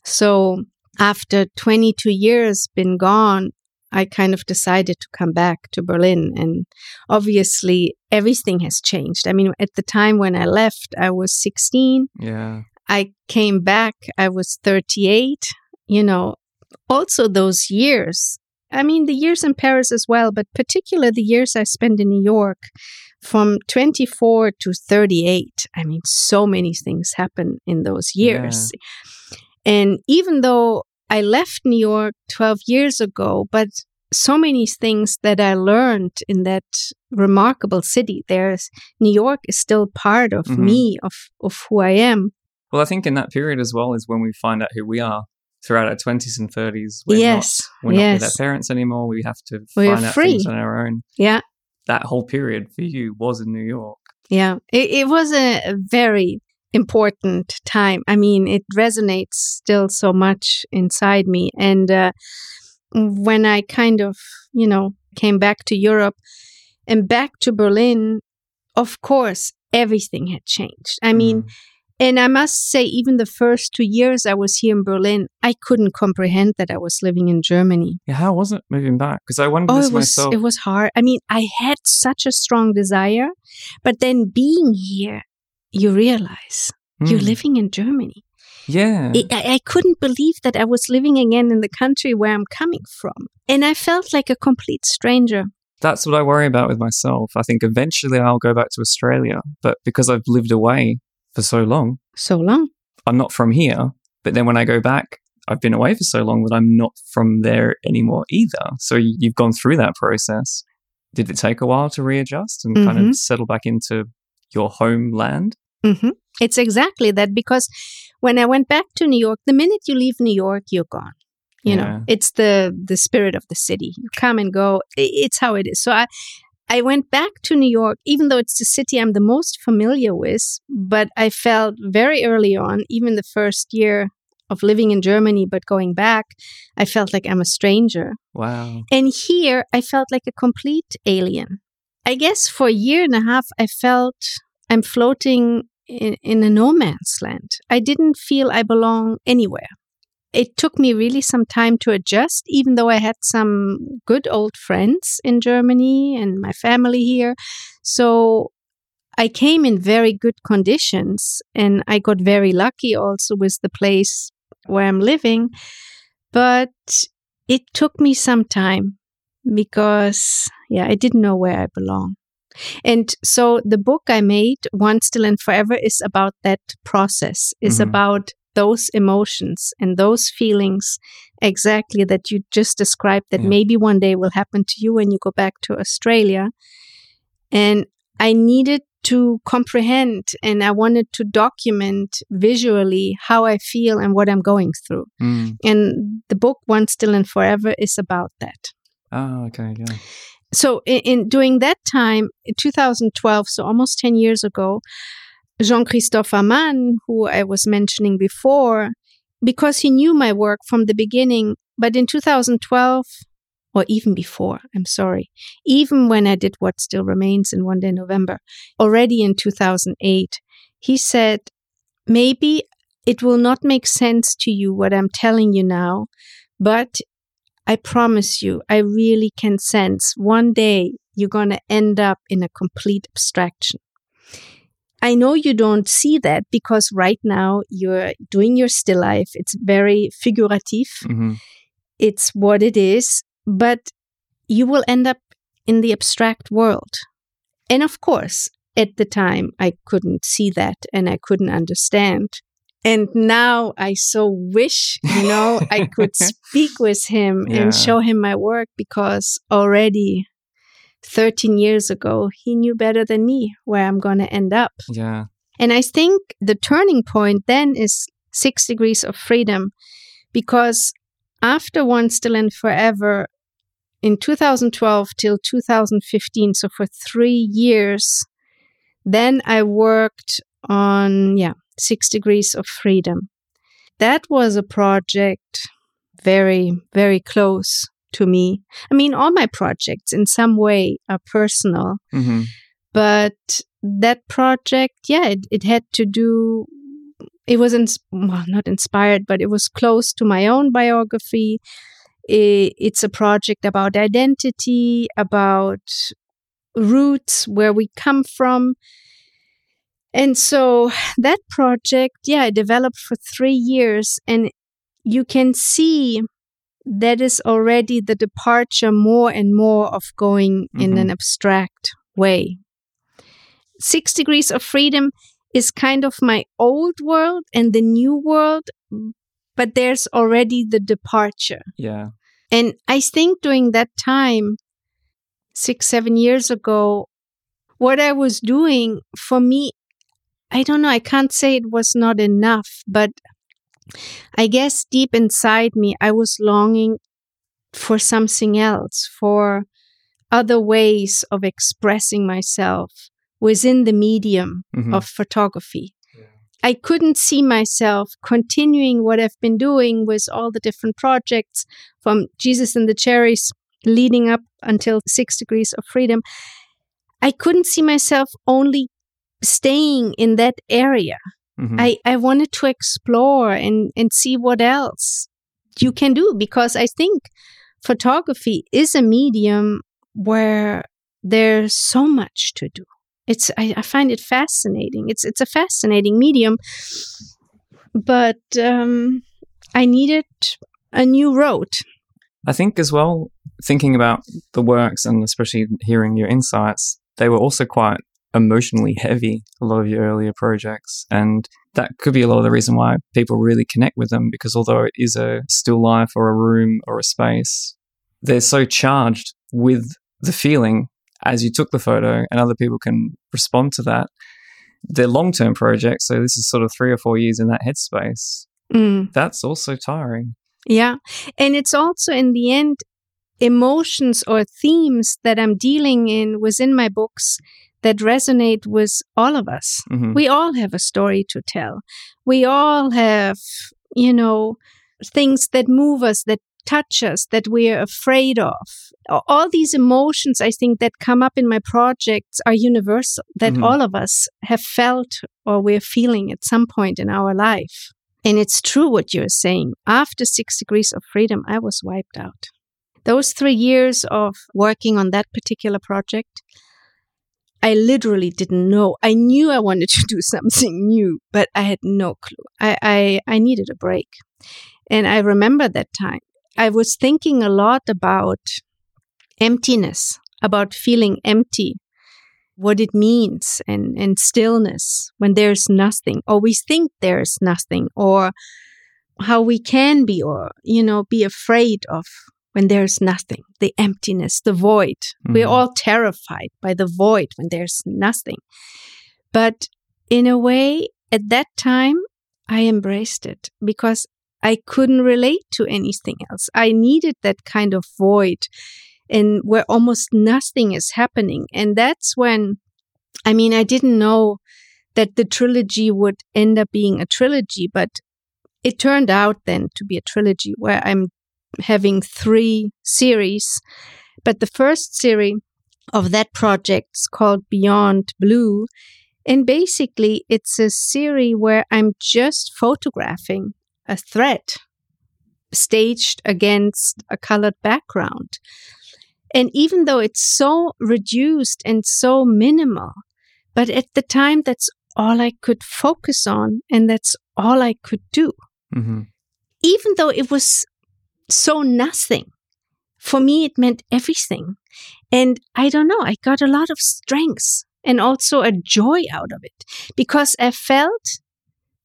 So after 22 years been gone, I kind of decided to come back to Berlin. And obviously, everything has changed. I mean, at the time when I left, I was 16. yeah. I came back, I was 38. You know, also those years. I mean, the years in Paris as well, but particularly the years I spent in New York from 24 to 38. I mean, so many things happen in those years. And even though I left New York 12 years ago, but so many things that I learned in that remarkable city. There's New York is still part of Mhm. me, of, of who I am. Well, I think in that period as well is when we find out who we are throughout our 20s and 30s. We're yes. Not, we're not with our parents anymore. We have to We are find out free. things on our own. Yeah. That whole period for you was in New York. Yeah. It, it was a, a very important time. I mean, it resonates still so much inside me. And uh, when I kind of, you know, came back to Europe and back to Berlin, of course, everything had changed. I mean, Mm. And I must say, even the first two years I was here in Berlin, I couldn't comprehend that I was living in Germany. yeah, how was it moving back? Because I wondered Oh, it was myself. it was hard. I mean, I had such a strong desire, but then being here, you realize you're Mm. living in Germany. Yeah. I, I I couldn't believe that I was living again in the country where I'm coming from, and I felt like a complete stranger. That's what I worry about with myself. I think eventually I'll go back to Australia, but because I've lived away for so long, So long. I'm not from here. But then when I go back, I've been away for so long that I'm not from there anymore either. So you've gone through that process. Did it take a while to readjust and kind Mhm. of settle back into your homeland? hmm It's exactly that because when I went back to New York, the minute you leave New York, you're gone. You Yeah. know, it's the the spirit of the city. You come and go. It's how it is. So I I went back to New York, even though it's the city I'm the most familiar with. But I felt very early on, even the first year of living in Germany, but going back, I felt like I'm a stranger. Wow. And here, I felt like a complete alien. I guess for a year and a half, I felt I'm floating in, in a no man's land. I didn't feel I belong anywhere. It took me really some time to adjust, even though I had some good old friends in Germany and my family here. So I came in very good conditions and I got very lucky also with the place where I'm living. But it took me some time because, yeah, I didn't know where I belong. And so the book I made, One Still and Forever, is about that process, is Mhm. about those emotions and those feelings exactly that you just described that Yeah. maybe one day will happen to you when you go back to Australia. And I needed to comprehend and I wanted to document visually how I feel and what I'm going through. Mm. And the book One Still and Forever is about that. Oh, okay. Yeah. So in, in during that time, 2012, so almost 10 years ago, Jean Christophe Ammann, who I was mentioning before, because he knew my work from the beginning. But in 2012, or even before, I'm sorry, even when I did What Still Remains in One Day November, already in 2008, he said, maybe it will not make sense to you what I'm telling you now, but I promise you, I really can sense one day you're going to end up in a complete abstraction. I know you don't see that because right now you're doing your still life. It's very figurative. Mm-hmm. It's what it is, but you will end up in the abstract world. And of course, at the time, I couldn't see that and I couldn't understand. And now I so wish, you know, I could speak with him Yeah. and show him my work because already 13 years ago, he knew better than me where I'm going to end up. Yeah. And I think the turning point then is Six Degrees of Freedom, because after One Still and Forever, in 2012 till 2015, so for three years, then I worked on, yeah, Six Degrees of Freedom. That was a project very, very close to me. I mean, all my projects in some way are personal Mm-hmm. but that project yeah it, it had to do it was ins- well not inspired but it was close to my own biography I it's a project about identity about roots where we come from and so that project yeah I developed for three years and you can see that is already the departure more and more of going in Mhm. an abstract way Six Degrees of Freedom is kind of my old world and the new world, but there's already the departure. Yeah. And I think during that time, six, seven years ago, what I was doing for me, I don't know, I can't say it was not enough, but I guess deep inside me, I was longing for something else, for other ways of expressing myself within the medium Mhm. of photography. I couldn't see myself continuing what I've been doing with all the different projects from Jesus and the Cherries leading up until Six Degrees of Freedom. I couldn't see myself only staying in that area. Mhm. I, I wanted to explore and, and see what else you can do because I think photography is a medium where there's so much to do. It's I, I find it fascinating. It's it's a fascinating medium, but um, I needed a new road. I think as well, thinking about the works and especially hearing your insights, they were also quite emotionally heavy, a lot of your earlier projects. And that could be a lot of the reason why people really connect with them because although it is a still life or a room or a space, they're so charged with the feeling as you took the photo and other people can respond to that. They're long term projects. So this is sort of three or four years in that headspace. Mm. That's also tiring. Yeah. And it's also in the end emotions or themes that I'm dealing in within my books that resonate with all of us. Mhm. We all have a story to tell. We all have, you know, things that move us, that touch us, that we're afraid of. All these emotions, I think, that come up in my projects are universal, that Mhm. all of us have felt or we're feeling at some point in our life. And it's true what you're saying. After Six Degrees of Freedom, I was wiped out. Those three years of working on that particular project, I literally didn't know. I knew I wanted to do something new, but I had no clue. I, I, I needed a break. And I remember that time. I was thinking a lot about emptiness, about feeling empty, what it means, and, and stillness when there's nothing, or we think there's nothing, or how we can be, or, you know, be afraid of when there's nothing, the emptiness, the void. We're Mhm. all terrified by the void when there's nothing. But in a way, at that time, I embraced it because I couldn't relate to anything else. I needed that kind of void and where almost nothing is happening. And that's when, I mean, I didn't know that the trilogy would end up being a trilogy, but it turned out then to be a trilogy where I'm having three series. But the first series of that project is called Beyond Blue. And basically, it's a series where I'm just photographing a thread staged against a colored background. And even though it's so reduced and so minimal, but at the time, that's all I could focus on and that's all I could do. Mm-hmm. Even though it was so nothing, for me, it meant everything. And I don't know, I got a lot of strength and also a joy out of it because I felt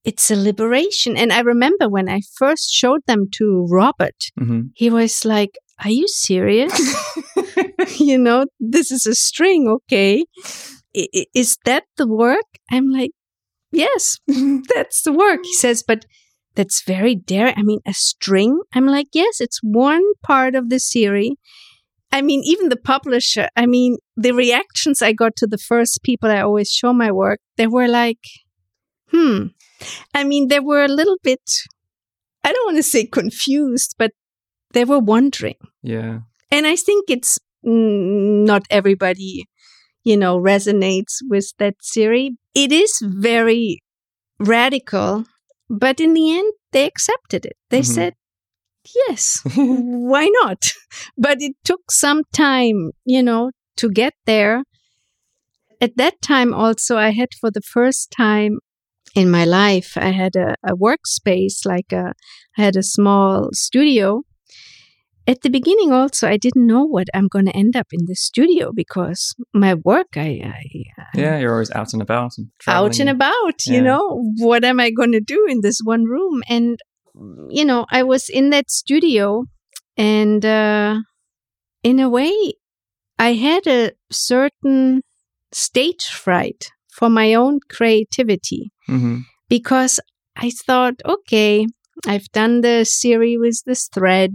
it's a liberation. And I remember when I first showed them to Robert, Mm-hmm. he was like, Are you serious? you know, this is a string, okay. I- Is that the work? I'm like, Yes, that's the work. He says, But that's very daring. I mean, a string? I'm like, Yes, it's one part of the series. I mean, even the publisher, I mean, the reactions I got to the first people I always show my work, they were like, hmm. I mean, they were a little bit, I don't want to say confused, but they were wondering. Yeah. And I think it's mm, not everybody, you know, resonates with that theory. It is very radical, but in the end, they accepted it. They Mhm. said, yes, why not? But it took some time, you know, to get there. At that time, also, I had for the first time in my life, I had a, a workspace, like a, I had a small studio. At the beginning, also, I didn't know what I'm going to end up in the studio because my work, I, I Yeah, you're always out and about and out and about Yeah. you know what am i going to do in this one room and you know i was in that studio and uh in a way i had a certain stage fright for my own creativity Mhm. because i thought okay i've done the series with this thread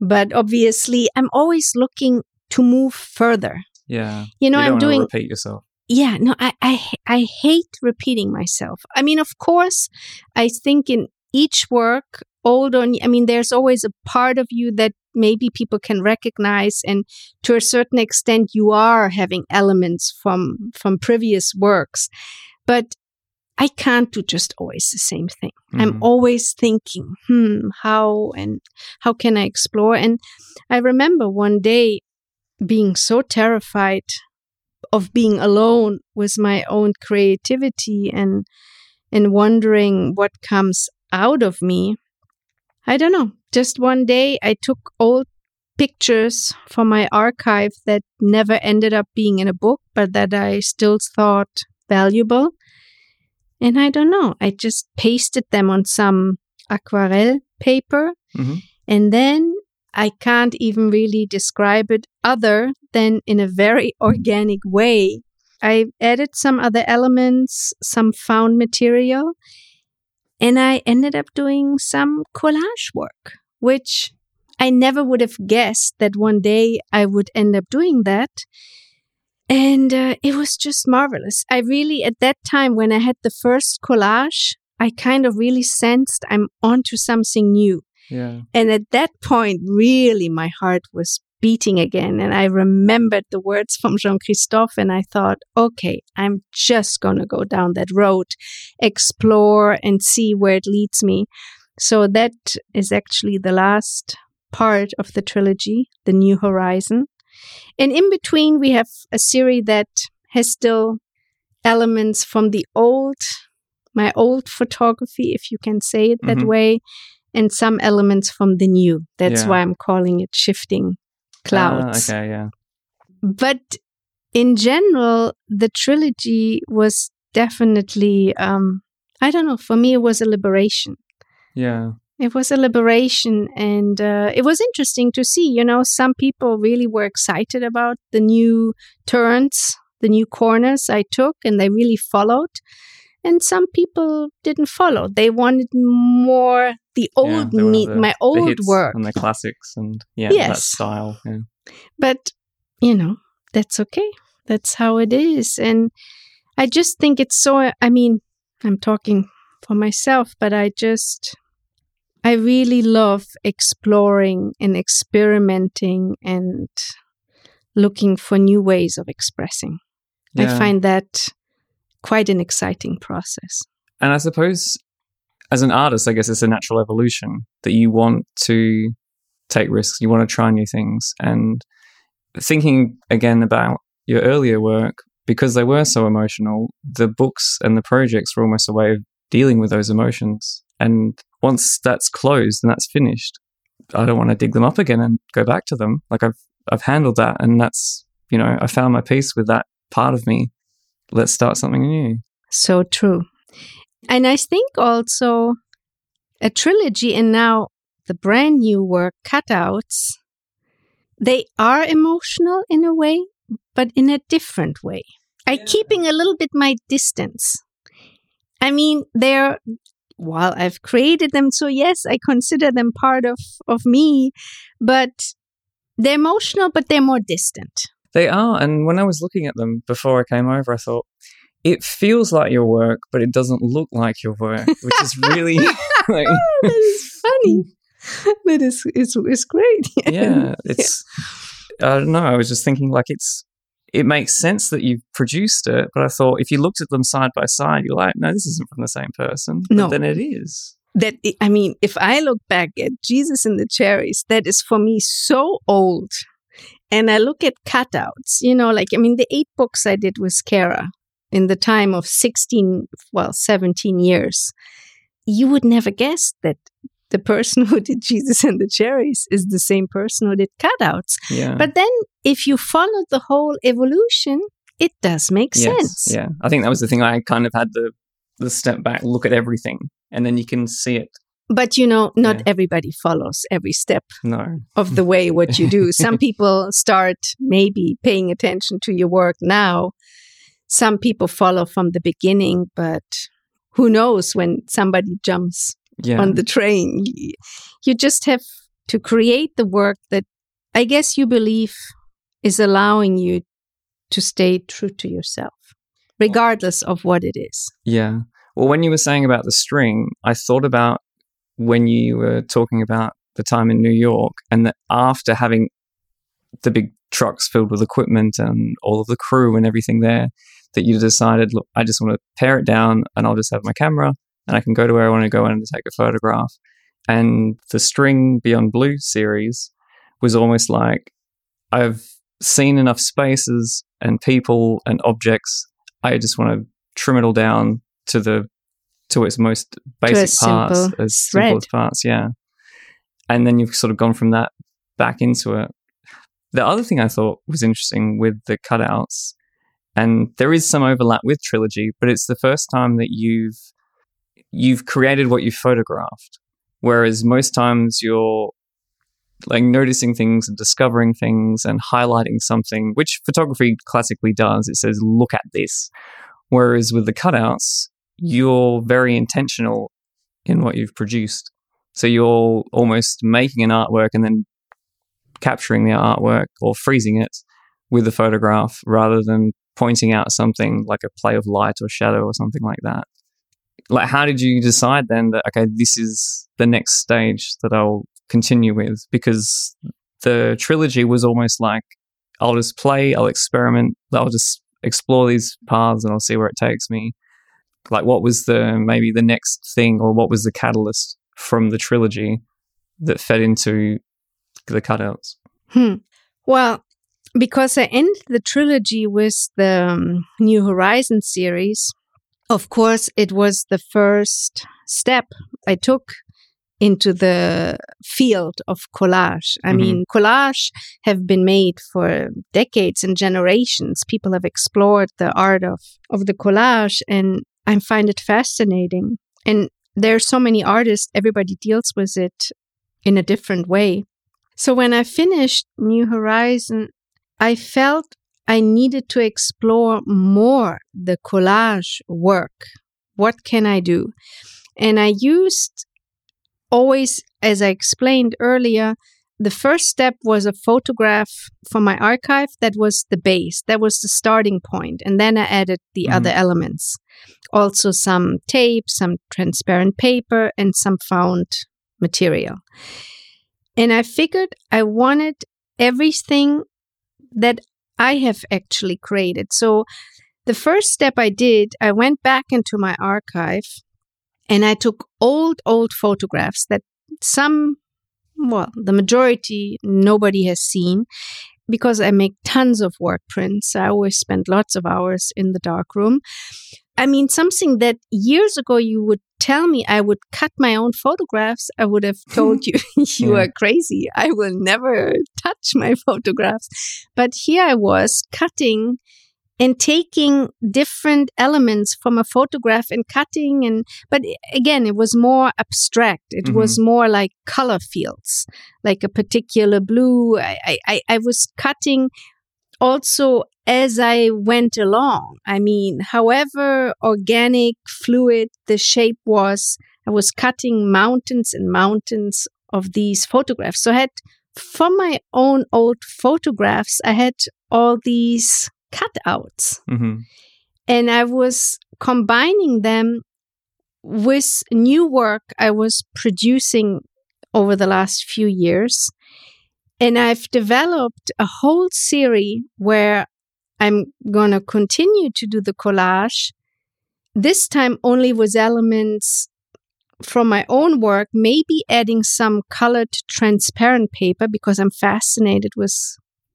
but obviously i'm always looking to move further Yeah. you know you i'm doing repeat yourself. yeah no I, I i hate repeating myself i mean of course i think in each work old on i mean there's always a part of you that maybe people can recognize and to a certain extent you are having elements from from previous works but i can't do just always the same thing. I'm Mhm. always thinking hmm how and how can i explore? And i remember one day being so terrified of being alone with my own creativity and and wondering what comes out of me. I don't know. Just one day i took old pictures from my archive that never ended up being in a book but that i still thought valuable and i don't know i just pasted them on some aquarelle paper Mhm. and then I can't even really describe it other than in a very organic way. I added some other elements, some found material, and I ended up doing some collage work, which I never would have guessed that one day I would end up doing that. And uh, it was just marvelous. I really, at that time, when I had the first collage, I kind of really sensed I'm onto something new. Yeah. And at that point, really, my heart was beating again. And I remembered the words from Jean Christophe, and I thought, okay, I'm just going to go down that road, explore, and see where it leads me. So that is actually the last part of the trilogy, The New Horizon. And in between, we have a series that has still elements from the old, my old photography, if you can say it that Mhm. way, and some elements from the new. That's Yeah. why I'm calling it shifting clouds. Ah, okay, yeah. But in general, the trilogy was definitely, um, I don't know, for me, it was a liberation. Yeah. It was a liberation, and uh, it was interesting to see. You know, some people really were excited about the new turns, the new corners I took, and they really followed. And some people didn't follow. They wanted more the old were me, the- my old work. and the classics and yeah, that style. Yeah. But, you know, that's okay. That's how it is. And I just think it's so, I mean, I'm talking for myself, but I just, I really love exploring and experimenting and looking for new ways of expressing. Yeah. I find that quite an exciting process. And I suppose as an artist, I guess it's a natural evolution that you want to take risks, you want to try new things. And thinking again about your earlier work, because they were so emotional, the books and the projects were almost a way of dealing with those emotions. And once that's closed and that's finished, I don't want to dig them up again and go back to them. Like I've I've handled that and that's you know, I found my peace with that part of me. Let's start something new. So true. And I think also a trilogy and now the brand new work, cutouts, they are emotional in a way, but in a different way. I Yeah. keeping a little bit my distance. I mean, they're while I've created them, so yes, I consider them part of of me, but they're emotional, but they're more distant. They are. And when I was looking at them before I came over, I thought, it feels like your work, but it doesn't look like your work, which is really like, oh, that is funny. That is is is great. yeah, it's I don't know. I was just thinking like it's it makes sense that you've produced it, but I thought if you looked at them side by side, you're like, no, this isn't from the same person. But No. then it is. that I mean, if I look back at Jesus and the cherries, that is for me so old. And I look at cutouts, you know, like I mean, the eight books I did with Kehrer in the time of sixteen, well, seventeen years, you would never guess that the person who did Jesus and the cherries is the same person who did cutouts. Yeah. But then, if you follow the whole evolution, it does make yes. sense. Yeah. I think that was the thing. I kind of had the the step back, look at everything, and then you can see it. But you know, not Yeah. everybody follows every step No. of the way what you do. Some people start maybe paying attention to your work now. Some people follow from the beginning, but who knows when somebody jumps Yeah. on the train? You just have to create the work that I guess you believe is allowing you to stay true to yourself, regardless of what it is. Yeah. Well, when you were saying about the string, I thought about when you were talking about the time in New York and that after having the big trucks filled with equipment and all of the crew and everything there, that you decided, look, I just want to pare it down and I'll just have my camera and I can go to where I want to go and take a photograph. And the String Beyond Blue series was almost like I've seen enough spaces and people and objects. I just want to trim it all down to the to its most basic parts, simple as simple thread. as parts, yeah. And then you've sort of gone from that back into it. The other thing I thought was interesting with the cutouts, and there is some overlap with trilogy, but it's the first time that you've you've created what you photographed. Whereas most times you're like noticing things and discovering things and highlighting something, which photography classically does. It says, look at this. Whereas with the cutouts, you're very intentional in what you've produced. So you're almost making an artwork and then capturing the artwork or freezing it with a photograph rather than pointing out something like a play of light or shadow or something like that. Like, how did you decide then that, okay, this is the next stage that I'll continue with? Because the trilogy was almost like, I'll just play, I'll experiment, I'll just explore these paths and I'll see where it takes me. Like, what was the maybe the next thing or what was the catalyst from the trilogy that fed into the cutouts? Hmm. Well, because I ended the trilogy with the um, New Horizon series, of course, it was the first step I took into the field of collage. I Mhm. mean, collage have been made for decades and generations. People have explored the art of, of the collage, and I find it fascinating. And there are so many artists, everybody deals with it in a different way. So when I finished New Horizon, I felt I needed to explore more the collage work. What can I do? And I used always, as I explained earlier, the first step was a photograph from my archive that was the base, that was the starting point. And then I added the Mhm. other elements. Also, some tape, some transparent paper, and some found material. And I figured I wanted everything that I have actually created. So the first step I did, I went back into my archive and I took old, old photographs that some, well, the majority nobody has seen because I make tons of work prints. I always spend lots of hours in the darkroom. I mean, something that years ago you would tell me I would cut my own photographs, I would have told you, you Yeah. are crazy. I will never touch my photographs. But here I was cutting and taking different elements from a photograph and cutting and but again it was more abstract it was mm-hmm. more like color fields like a particular blue I- I i was cutting also as i went along i mean however organic fluid the shape was i was cutting mountains and mountains of these photographs. So i had from my own old photographs i had all these cutouts. Hmm and I was combining them with new work I was producing over the last few years. And I've developed a whole series where I'm going to continue to do the collage, this time only with elements from my own work, maybe adding some colored transparent paper because I'm fascinated with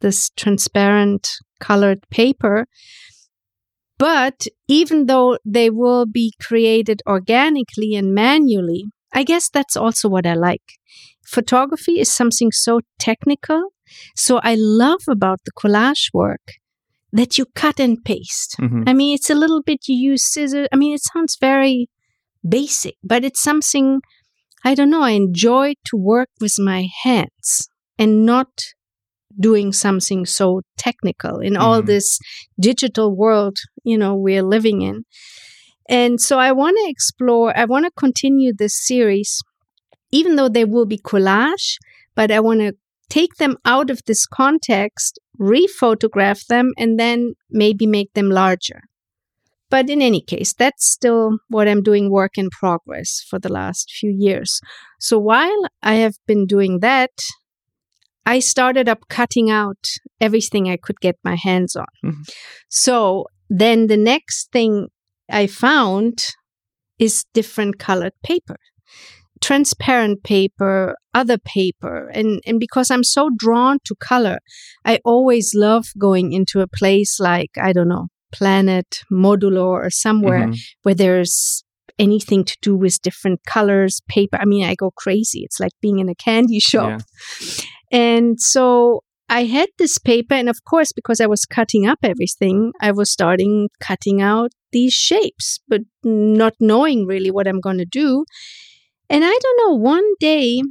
this transparent colored paper. But even though they will be created organically and manually, I guess that's also what I like. Photography is something so technical. So I love about the collage work that you cut and paste. hmm I mean, it's a little bit you use scissors. I mean, it sounds very basic, but it's something I don't know. I enjoy to work with my hands and not doing something so technical in all Mhm. this digital world, you know, we're living in. And so I want to explore, I want to continue this series, even though they will be collage, but I want to take them out of this context, rephotograph them, and then maybe make them larger. But in any case, that's still what I'm doing work in progress for the last few years. So while I have been doing that, I started up cutting out everything I could get my hands on. Mhm. So then the next thing I found is different colored paper. Transparent paper, other paper. And, and because I'm so drawn to color, I always love going into a place like, I don't know, Planet, Modulor, or somewhere Mhm. where there's anything to do with different colors, paper. I mean, I go crazy. It's like being in a candy shop. And so I had this paper, and of course, because I was cutting up everything, I was starting cutting out these shapes, but not knowing really what I'm going to do. And I don't know, one day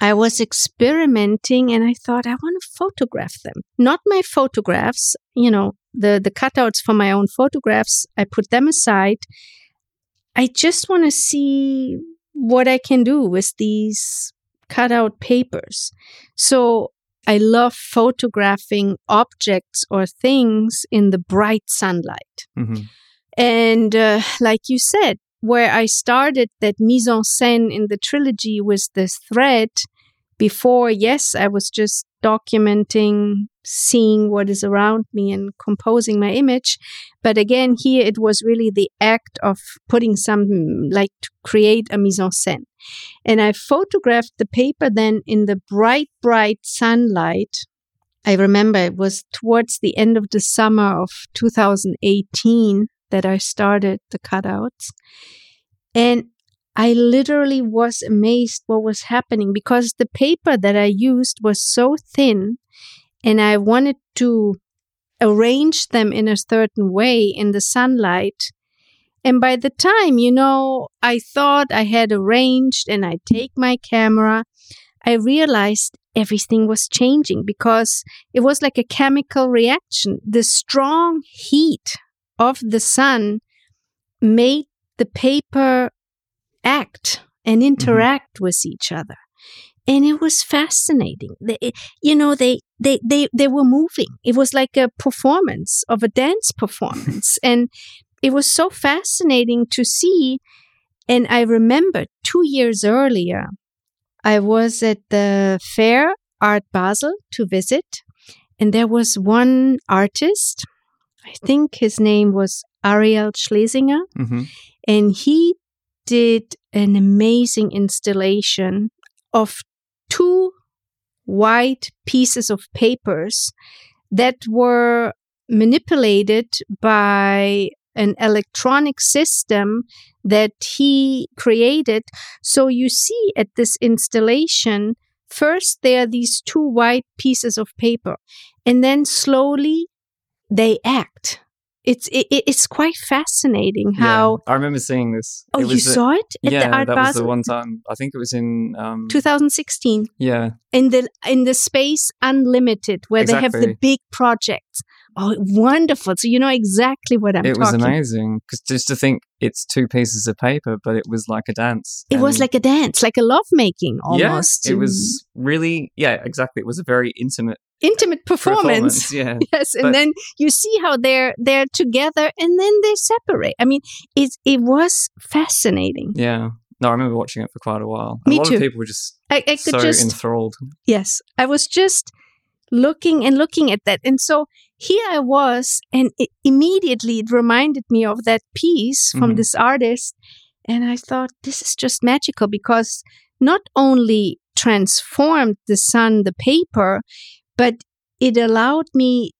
I was experimenting and I thought I want to photograph them. Not my photographs, you know, the, the cutouts for my own photographs, I put them aside. I just want to see what I can do with these cutout papers. So I love photographing objects or things in the bright sunlight. Mhm. And uh, like you said, where I started that mise en scène in the trilogy was this thread. Before, yes, I was just documenting, seeing what is around me and composing my image. But again, here it was really the act of putting some, like to create a mise en scène. And I photographed the paper then in the bright, bright sunlight. I remember it was towards the end of the summer of 2018 that I started the cutouts. And I literally was amazed what was happening because the paper that I used was so thin and I wanted to arrange them in a certain way in the sunlight. And by the time, you know, I thought I had arranged and I take my camera, I realized everything was changing because it was like a chemical reaction. The strong heat of the sun made the paper act and interact with each other. and it was fascinating. They, you know, they, they, they, they were moving. It was like a performance of a dance performance. and it was so fascinating to see. And I remember two years earlier, I was at the fair Art Basel to visit, and there was one artist. I think his name was Ariel Schlesinger, hmm and he did an amazing installation of two white pieces of papers that were manipulated by an electronic system that he created. So you see at this installation, first there are these two white pieces of paper, and then slowly they act. It's it, it's quite fascinating how. I remember seeing this. Oh, It you saw it at yeah, the Art that was the one time. I think it was in. Um, 2016, yeah, in the in the space unlimited, where they have the big projects. Oh, wonderful! So you know exactly what I'm talking it was amazing because just to think it's two pieces of paper, but it was like a dance. It was like a dance, like a lovemaking almost. Yeah, it was really yeah, exactly. It was a very intimate intimate performance. performance. Yeah, Yes, and But- then you see how they're they're together, and then they separate. I mean, it it was fascinating. yeah. No, I remember watching it for quite a while. Me a lot too. of people were just I, I so just enthralled. yes, I was just looking and looking at that, and so here I was, and it, immediately it reminded me of that piece from Mhm. this artist, and I thought this is just magical because not only transformed the sun, the paper, but it allowed me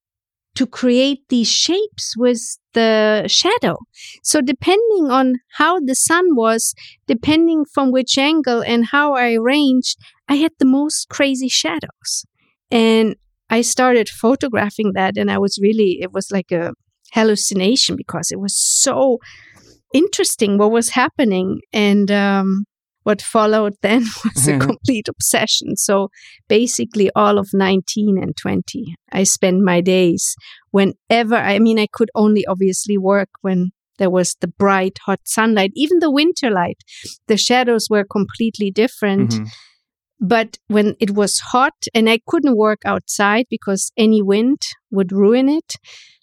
to create these shapes with the shadow. So depending on how the sun was, depending from which angle and how I arranged, I had the most crazy shadows. And I started photographing that and I was really it was like a hallucination because it was so interesting what was happening and um what followed then was a complete obsession. So basically, all of 19 and 20, I spent my days whenever, I mean, I could only obviously work when there was the bright, hot sunlight, even the winter light. The shadows were completely different. Mhm. But when it was hot and I couldn't work outside because any wind would ruin it,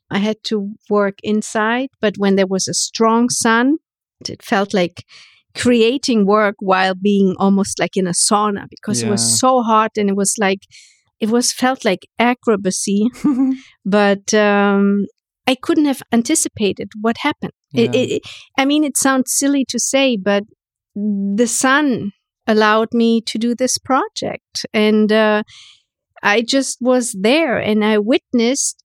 I had to work inside. But when there was a strong sun, it felt like creating work while being almost like in a sauna because it was so hot and it was like it was felt like acrobacy. But um i couldn't have anticipated what happened. Yeah. it, it- i mean it sounds silly to say but the sun allowed me to do this project. And uh, i just was there and i witnessed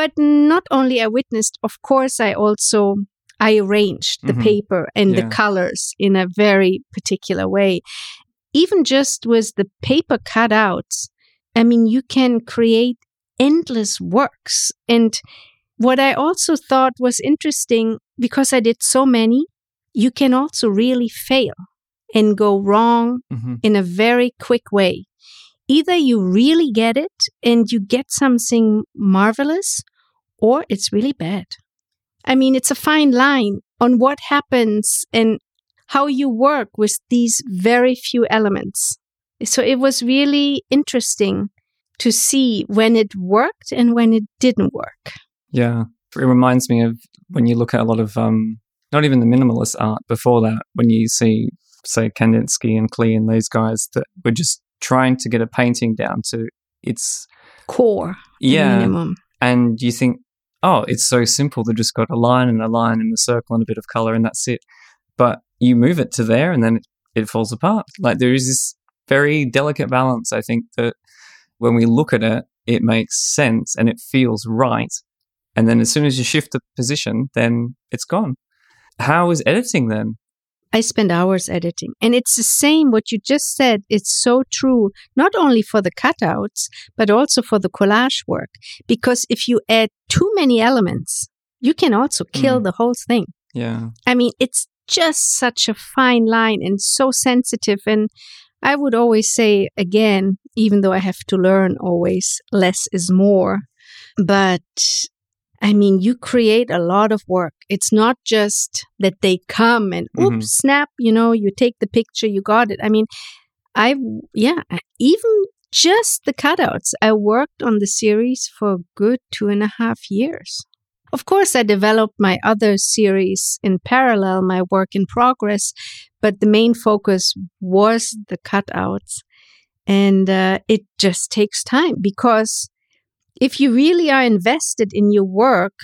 but not only i witnessed of course i also i arranged the Mhm. paper and Yeah. the colors in a very particular way even just with the paper cutouts i mean you can create endless works and what i also thought was interesting because i did so many you can also really fail and go wrong Mhm. in a very quick way. Either you really get it and you get something marvelous, or it's really bad. I mean, it's a fine line on what happens and how you work with these very few elements. So it was really interesting to see when it worked and when it didn't work. Yeah, it reminds me of when you look at a lot of um, not even the minimalist art before that. When you see, say, Kandinsky and Klee and those guys that were just trying to get a painting down to its Core, yeah, minimum. and you think, oh, it's so simple. They've just got a line and a line and a circle and a bit of color, and that's it. But you move it to there, and then it, it falls apart. Like there is this very delicate balance. I think that when we look at it, it makes sense and it feels right. And then as soon as you shift the position, then it's gone. How is editing then? I spend hours editing. And it's the same what you just said. It's so true, not only for the cutouts, but also for the collage work. Because if you add too many elements, you can also kill Mm. the whole thing. Yeah. I mean, it's just such a fine line and so sensitive. And I would always say again, even though I have to learn always, less is more. But I mean, you create a lot of work. It's not just that they come and Mhm. oops, snap, you know, you take the picture, you got it. I mean, I, yeah, even just the cutouts. I worked on the series for a good two and a half years. Of course, I developed my other series in parallel, my work in progress, but the main focus was the cutouts. And uh, it just takes time because if you really are invested in your work,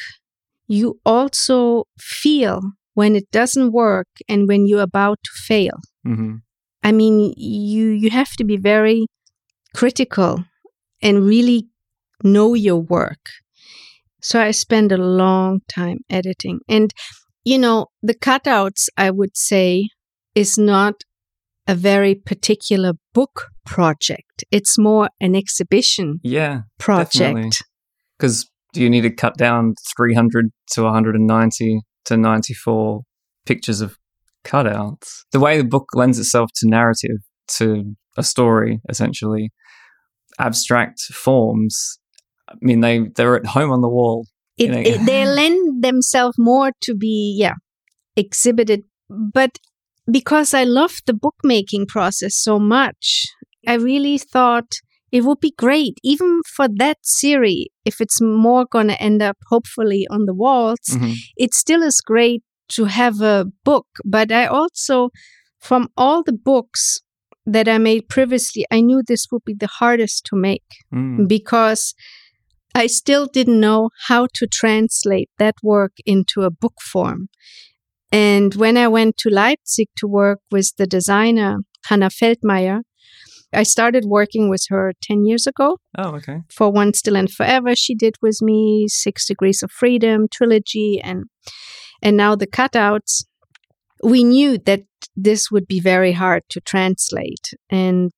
you also feel when it doesn't work and when you're about to fail. Mm-hmm. I mean, you you have to be very critical and really know your work. So I spend a long time editing. And you know, the cutouts I would say is not a very particular book project. It's more an exhibition Yeah. project. Because do you need to cut down 300 to 190 to 94 pictures of cutouts? The way the book lends itself to narrative, to a story, essentially, abstract forms. I mean, they they're at home on the wall. It, You know, it- they lend themselves more to be, yeah, exhibited. But because I love the bookmaking process so much, I really thought it would be great, even for that series, if it's more going to end up hopefully on the walls, Mhm. it still is great to have a book. But I also, from all the books that I made previously, I knew this would be the hardest to make Mm. because I still didn't know how to translate that work into a book form. And when I went to Leipzig to work with the designer Hannah Feldmeier, I started working with her 10 years ago Oh, okay. for Once Still and Forever. She did with me Six Degrees of Freedom, Trilogy, and and now the cutouts. We knew that this would be very hard to translate, and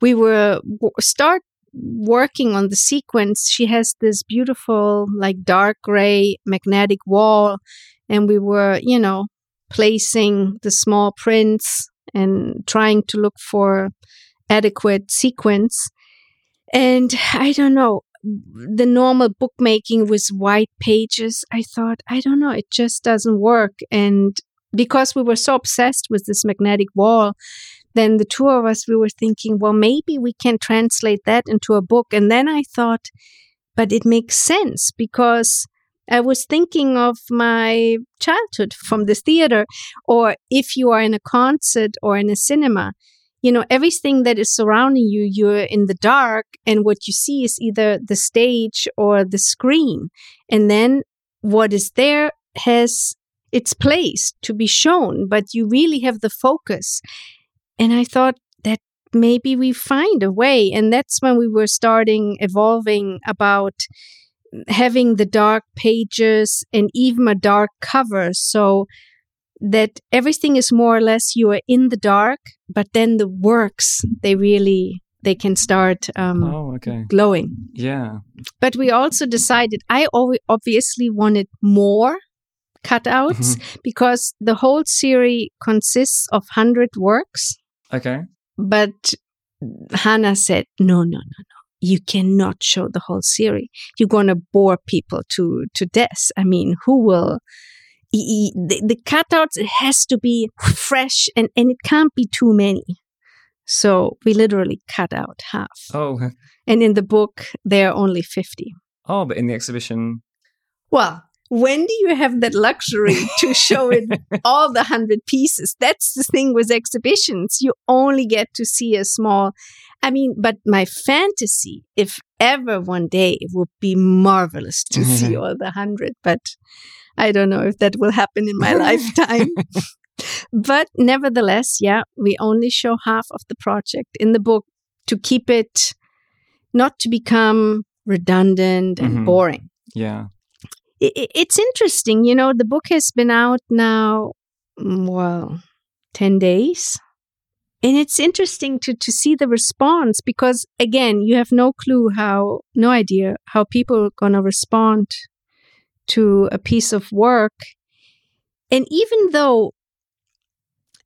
we were w- start working on the sequence. She has this beautiful, like dark gray magnetic wall, and we were, you know, placing the small prints and trying to look for adequate sequence. And I don't know, the normal bookmaking with white pages, I thought, I don't know, it just doesn't work. And because we were so obsessed with this magnetic wall, then the two of us, we were thinking, well, maybe we can translate that into a book. And then I thought, but it makes sense because I was thinking of my childhood from the theater, or if you are in a concert or in a cinema, you know, everything that is surrounding you, you're in the dark, and what you see is either the stage or the screen. And then what is there has its place to be shown, but you really have the focus. And I thought that maybe we find a way. And that's when we were starting evolving about having the dark pages and even a dark cover. So that everything is more or less you are in the dark, but then the works they really they can start um, Oh, okay. glowing. Yeah. But we also decided I obviously wanted more cutouts because the whole series consists of hundred works. Okay. But Hannah said, no, no, no, no. You cannot show the whole series. You're going to bore people to, to death. I mean, who will? The, the cutouts, it has to be fresh and, and it can't be too many. So we literally cut out half. Oh, And in the book, there are only 50. oh, but in the exhibition, Well, when do you have that luxury to show it all the hundred pieces? That's the thing with exhibitions. You only get to see a small. I mean, but my fantasy, if ever one day, it would be marvelous to see all the hundred. But I don't know if that will happen in my lifetime. but nevertheless, yeah, we only show half of the project in the book to keep it not to become redundant and Mhm. boring yeah. i- i- it's interesting. You know, the book has been out now, mm, well, 10 days. And it's interesting to, to see the response because, again, you have no clue how, no idea how people are going to respond to a piece of work. And even though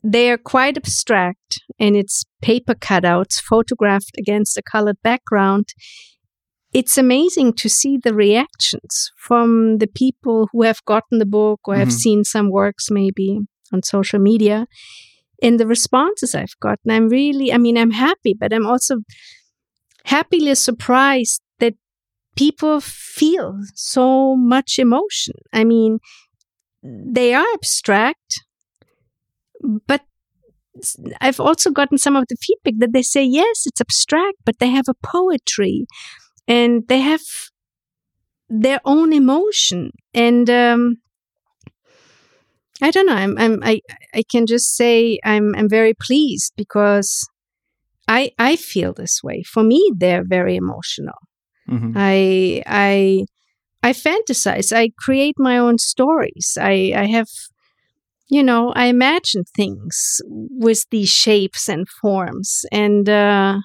they are quite abstract and it's paper cutouts photographed against a colored background, it's amazing to see the reactions from the people who have gotten the book or have Mhm. seen some works maybe on social media. and the responses I've gotten. I'm really, I mean, I'm happy, but I'm also happily surprised people feel so much emotion. I mean, they are abstract, but I've also gotten some of the feedback that they say, yes, it's abstract, but they have a poetry and they have their own emotion. And um, I don't know. I'm, I'm, I, I can just say I'm, I'm very pleased because I, I feel this way. For me, they're very emotional. Mm-hmm. I, I, I fantasize. I create my own stories. I, I have, you know, I imagine things with these shapes and forms, and uh,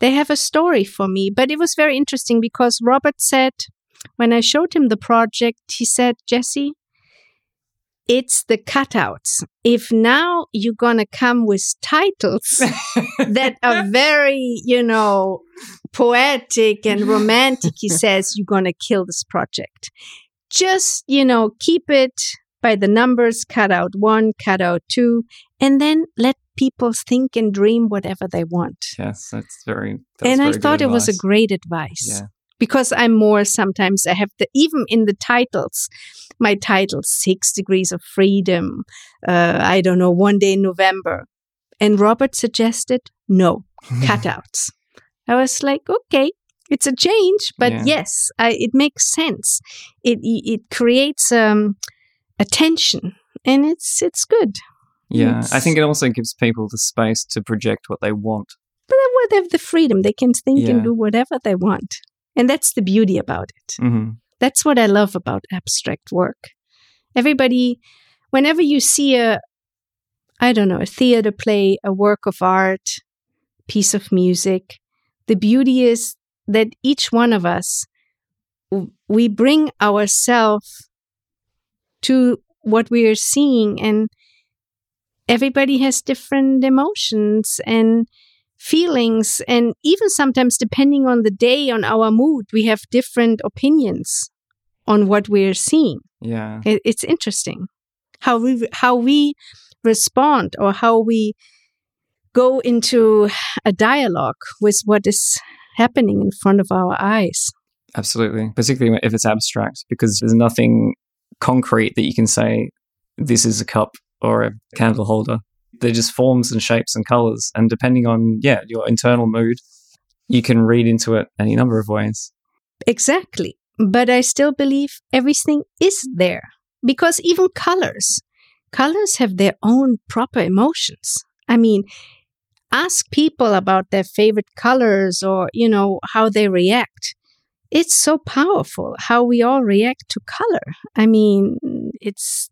they have a story for me. But it was very interesting because Robert said, when I showed him the project, he said, Jesse, it's the cutouts. If now you're going to come with titles that are very, you know, poetic and romantic, he says, you're going to kill this project. Just, you know, keep it by the numbers, cut out one, cut out two, and then let people think and dream whatever they want. Yes, that's very. That's and very I thought it was a great advice. Yeah because I'm more sometimes I have the even in the titles, my title Six Degrees of Freedom, uh, I don't know, One Day in November. And Robert suggested no, cutouts. I was like, okay, it's a change, but yeah. yes, I, it makes sense. It it creates um, attention, and it's it's good. Yeah, it's, I think it also gives people the space to project what they want. But they have the freedom; they can think yeah. and do whatever they want. And that's the beauty about it. Mm-hmm. That's what I love about abstract work. Everybody, whenever you see a, I don't know, a theater play, a work of art, piece of music, the beauty is that each one of us, we bring ourselves to what we are seeing and everybody has different emotions and feelings and even sometimes depending on the day on our mood we have different opinions on what we're seeing. Yeah. It's interesting how we how we respond or how we go into a dialogue with what is happening in front of our eyes. Absolutely. Particularly if it's abstract because there's nothing concrete that you can say this is a cup or a candle holder they're just forms and shapes and colors. And depending on, yeah, your internal mood, you can read into it any number of ways. Exactly. But I still believe everything is there because even colors, colors have their own proper emotions. I mean, ask people about their favorite colors or, you know, how they react. It's so powerful how we all react to color. I mean, it's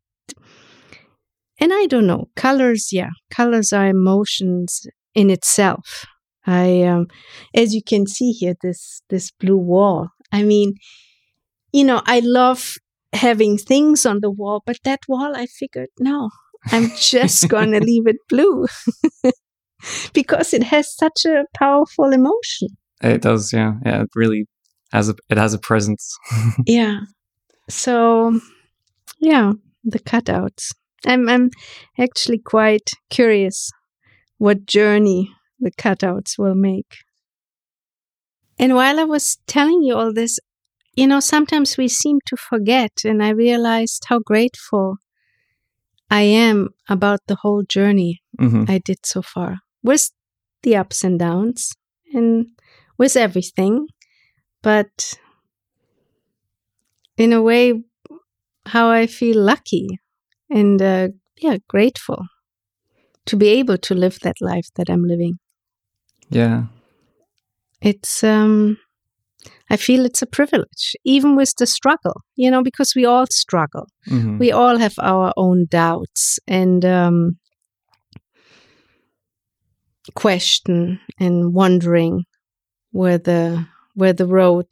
and I don't know, colors, yeah, colors are emotions in itself. I, um, as you can see here, this, this blue wall. I mean, you know, I love having things on the wall, but that wall, I figured, no, I'm just going to leave it blue because it has such a powerful emotion. It does, yeah. Yeah, it really has a it has a presence. yeah. So, yeah, the cutouts. I'm I'm actually quite curious what journey the cutouts will make. And while I was telling you all this, you know, sometimes we seem to forget, and I realized how grateful I am about the whole journey mm-hmm. I did so far with the ups and downs and with everything. But in a way, how I feel lucky and uh, yeah, grateful to be able to live that life that I'm living. Yeah. It's um I feel it's a privilege, even with the struggle, you know, because we all struggle. Mm-hmm. We all have our own doubts and um, question and wondering where the where the road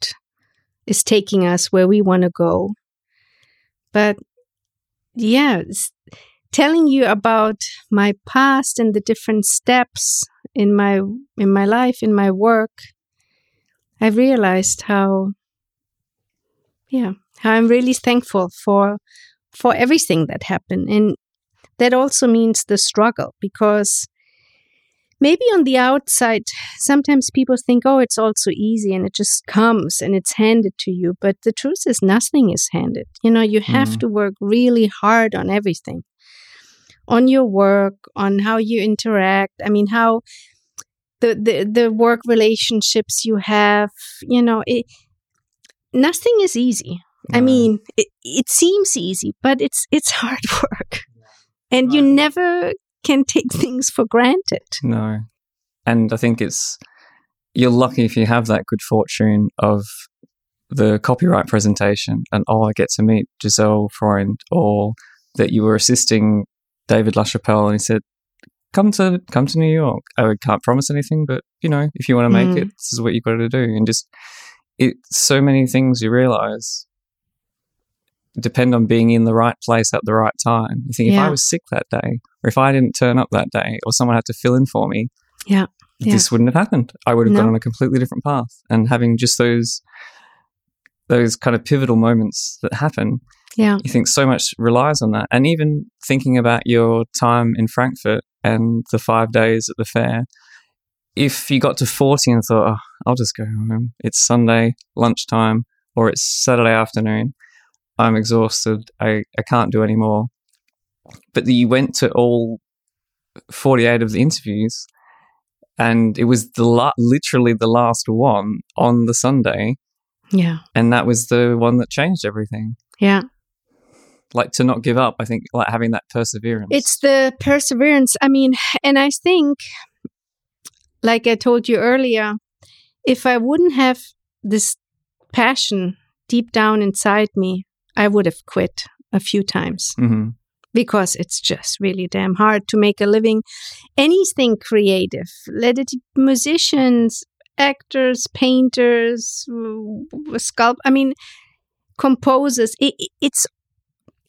is taking us, where we want to go. But yeah, telling you about my past and the different steps in my in my life, in my work, I realized how yeah, how I'm really thankful for for everything that happened. And that also means the struggle because maybe on the outside, sometimes people think, oh, it's all so easy and it just comes and it's handed to you. But the truth is, nothing is handed. You know, you have Mm. to work really hard on everything on your work, on how you interact. I mean, how the, the, the work relationships you have, you know, it, nothing is easy. I mean, it, it seems easy, but it's it's hard work, and you never can take things for granted. No. And I think it's you're lucky if you have that good fortune of the copyright presentation and oh I get to meet Gisèle Freund or that you were assisting David LaChapelle and he said come to come to New York. I can't promise anything, but you know, if you want to make Mm. it, this is what you've got to do. And just it so many things you realize depend on being in the right place at the right time. You think if I was sick that day, or if I didn't turn up that day, or someone had to fill in for me, Yeah. Yeah. this wouldn't have happened. I would have gone on a completely different path. And having just those those kind of pivotal moments that happen, Yeah, you think so much relies on that. And even thinking about your time in Frankfurt and the five days at the fair, if you got to 40 and thought, oh, I'll just go home, it's Sunday lunchtime or it's Saturday afternoon, I'm exhausted, I, I can't do any more. But you went to all 48 of the interviews and it was the la- literally the last one on the Sunday, yeah, and that was the one that changed everything yeah. like to not give up i think like having that perseverance It's the perseverance. I mean, and I think, like I told you earlier, if I wouldn't have this passion deep down inside me, I would have quit a few times. hmm because it's just really damn hard to make a living. Anything creative let it be musicians actors painters sculpt i mean composers it, it- it's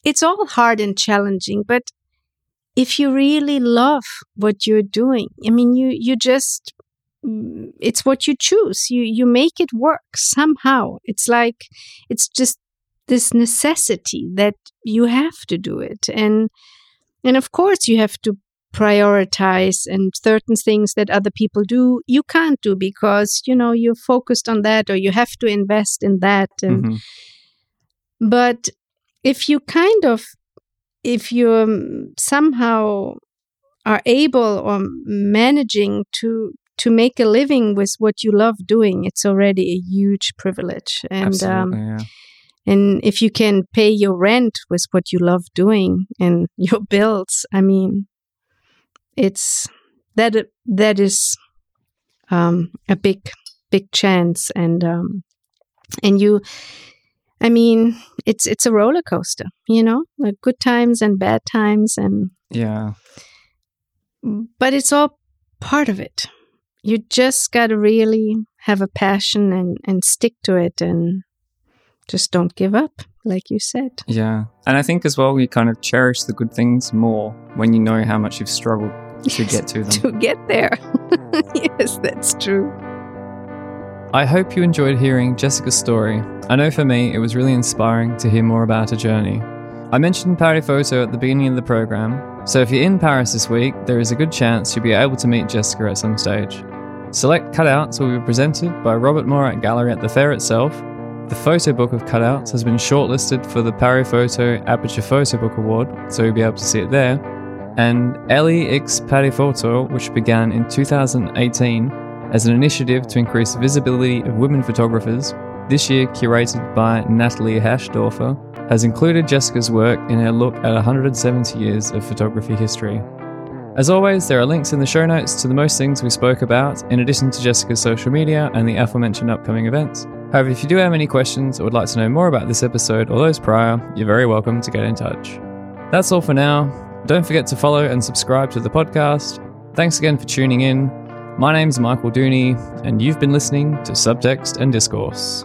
it's all hard and challenging but if you really love what you're doing i mean you you just it's what you choose. You you make it work somehow. It's like it's just this necessity that you have to do it. And and of course you have to prioritize and certain things that other people do you can't do because you know you're focused on that or you have to invest in that. And hmm but if you kind of if you um, somehow are able or managing to to make a living with what you love doing it's already a huge privilege. And um, yeah and if you can pay your rent with what you love doing and your bills i mean it's that that is um, a big big chance. And um, and you i mean it's it's a roller coaster you know like good times and bad times and yeah. But it's all part of it. You just got to really have a passion and and stick to it and just don't give up like you said yeah and i think as well you kind of cherish the good things more when you know how much you've struggled to Yes, get to them to get there yes that's true I hope you enjoyed hearing Jessica's story. I know for me, it was really inspiring to hear more about her journey. I mentioned Paris Photo at the beginning of the program, so if you're in Paris this week, there is a good chance you'll be able to meet Jessica at some stage. Select cutouts will be presented by Robert Morat Gallery at the fair itself. The photo book of cutouts has been shortlisted for the Paris Photo Aperture Photo Book Award, so you'll be able to see it there. And Elles X Paris Photo, which began in 2018, as an initiative to increase visibility of women photographers, this year curated by Nathalie Herschdorfer, has included Jessica's work in her look at 170 years of photography history. As always, there are links in the show notes to the most things we spoke about, in addition to Jessica's social media and the aforementioned upcoming events. However, if you do have any questions or would like to know more about this episode or those prior, you're very welcome to get in touch. That's all for now. Don't forget to follow and subscribe to the podcast. Thanks again for tuning in. My name's Michael Dooney, and you've been listening to Subtext and Discourse.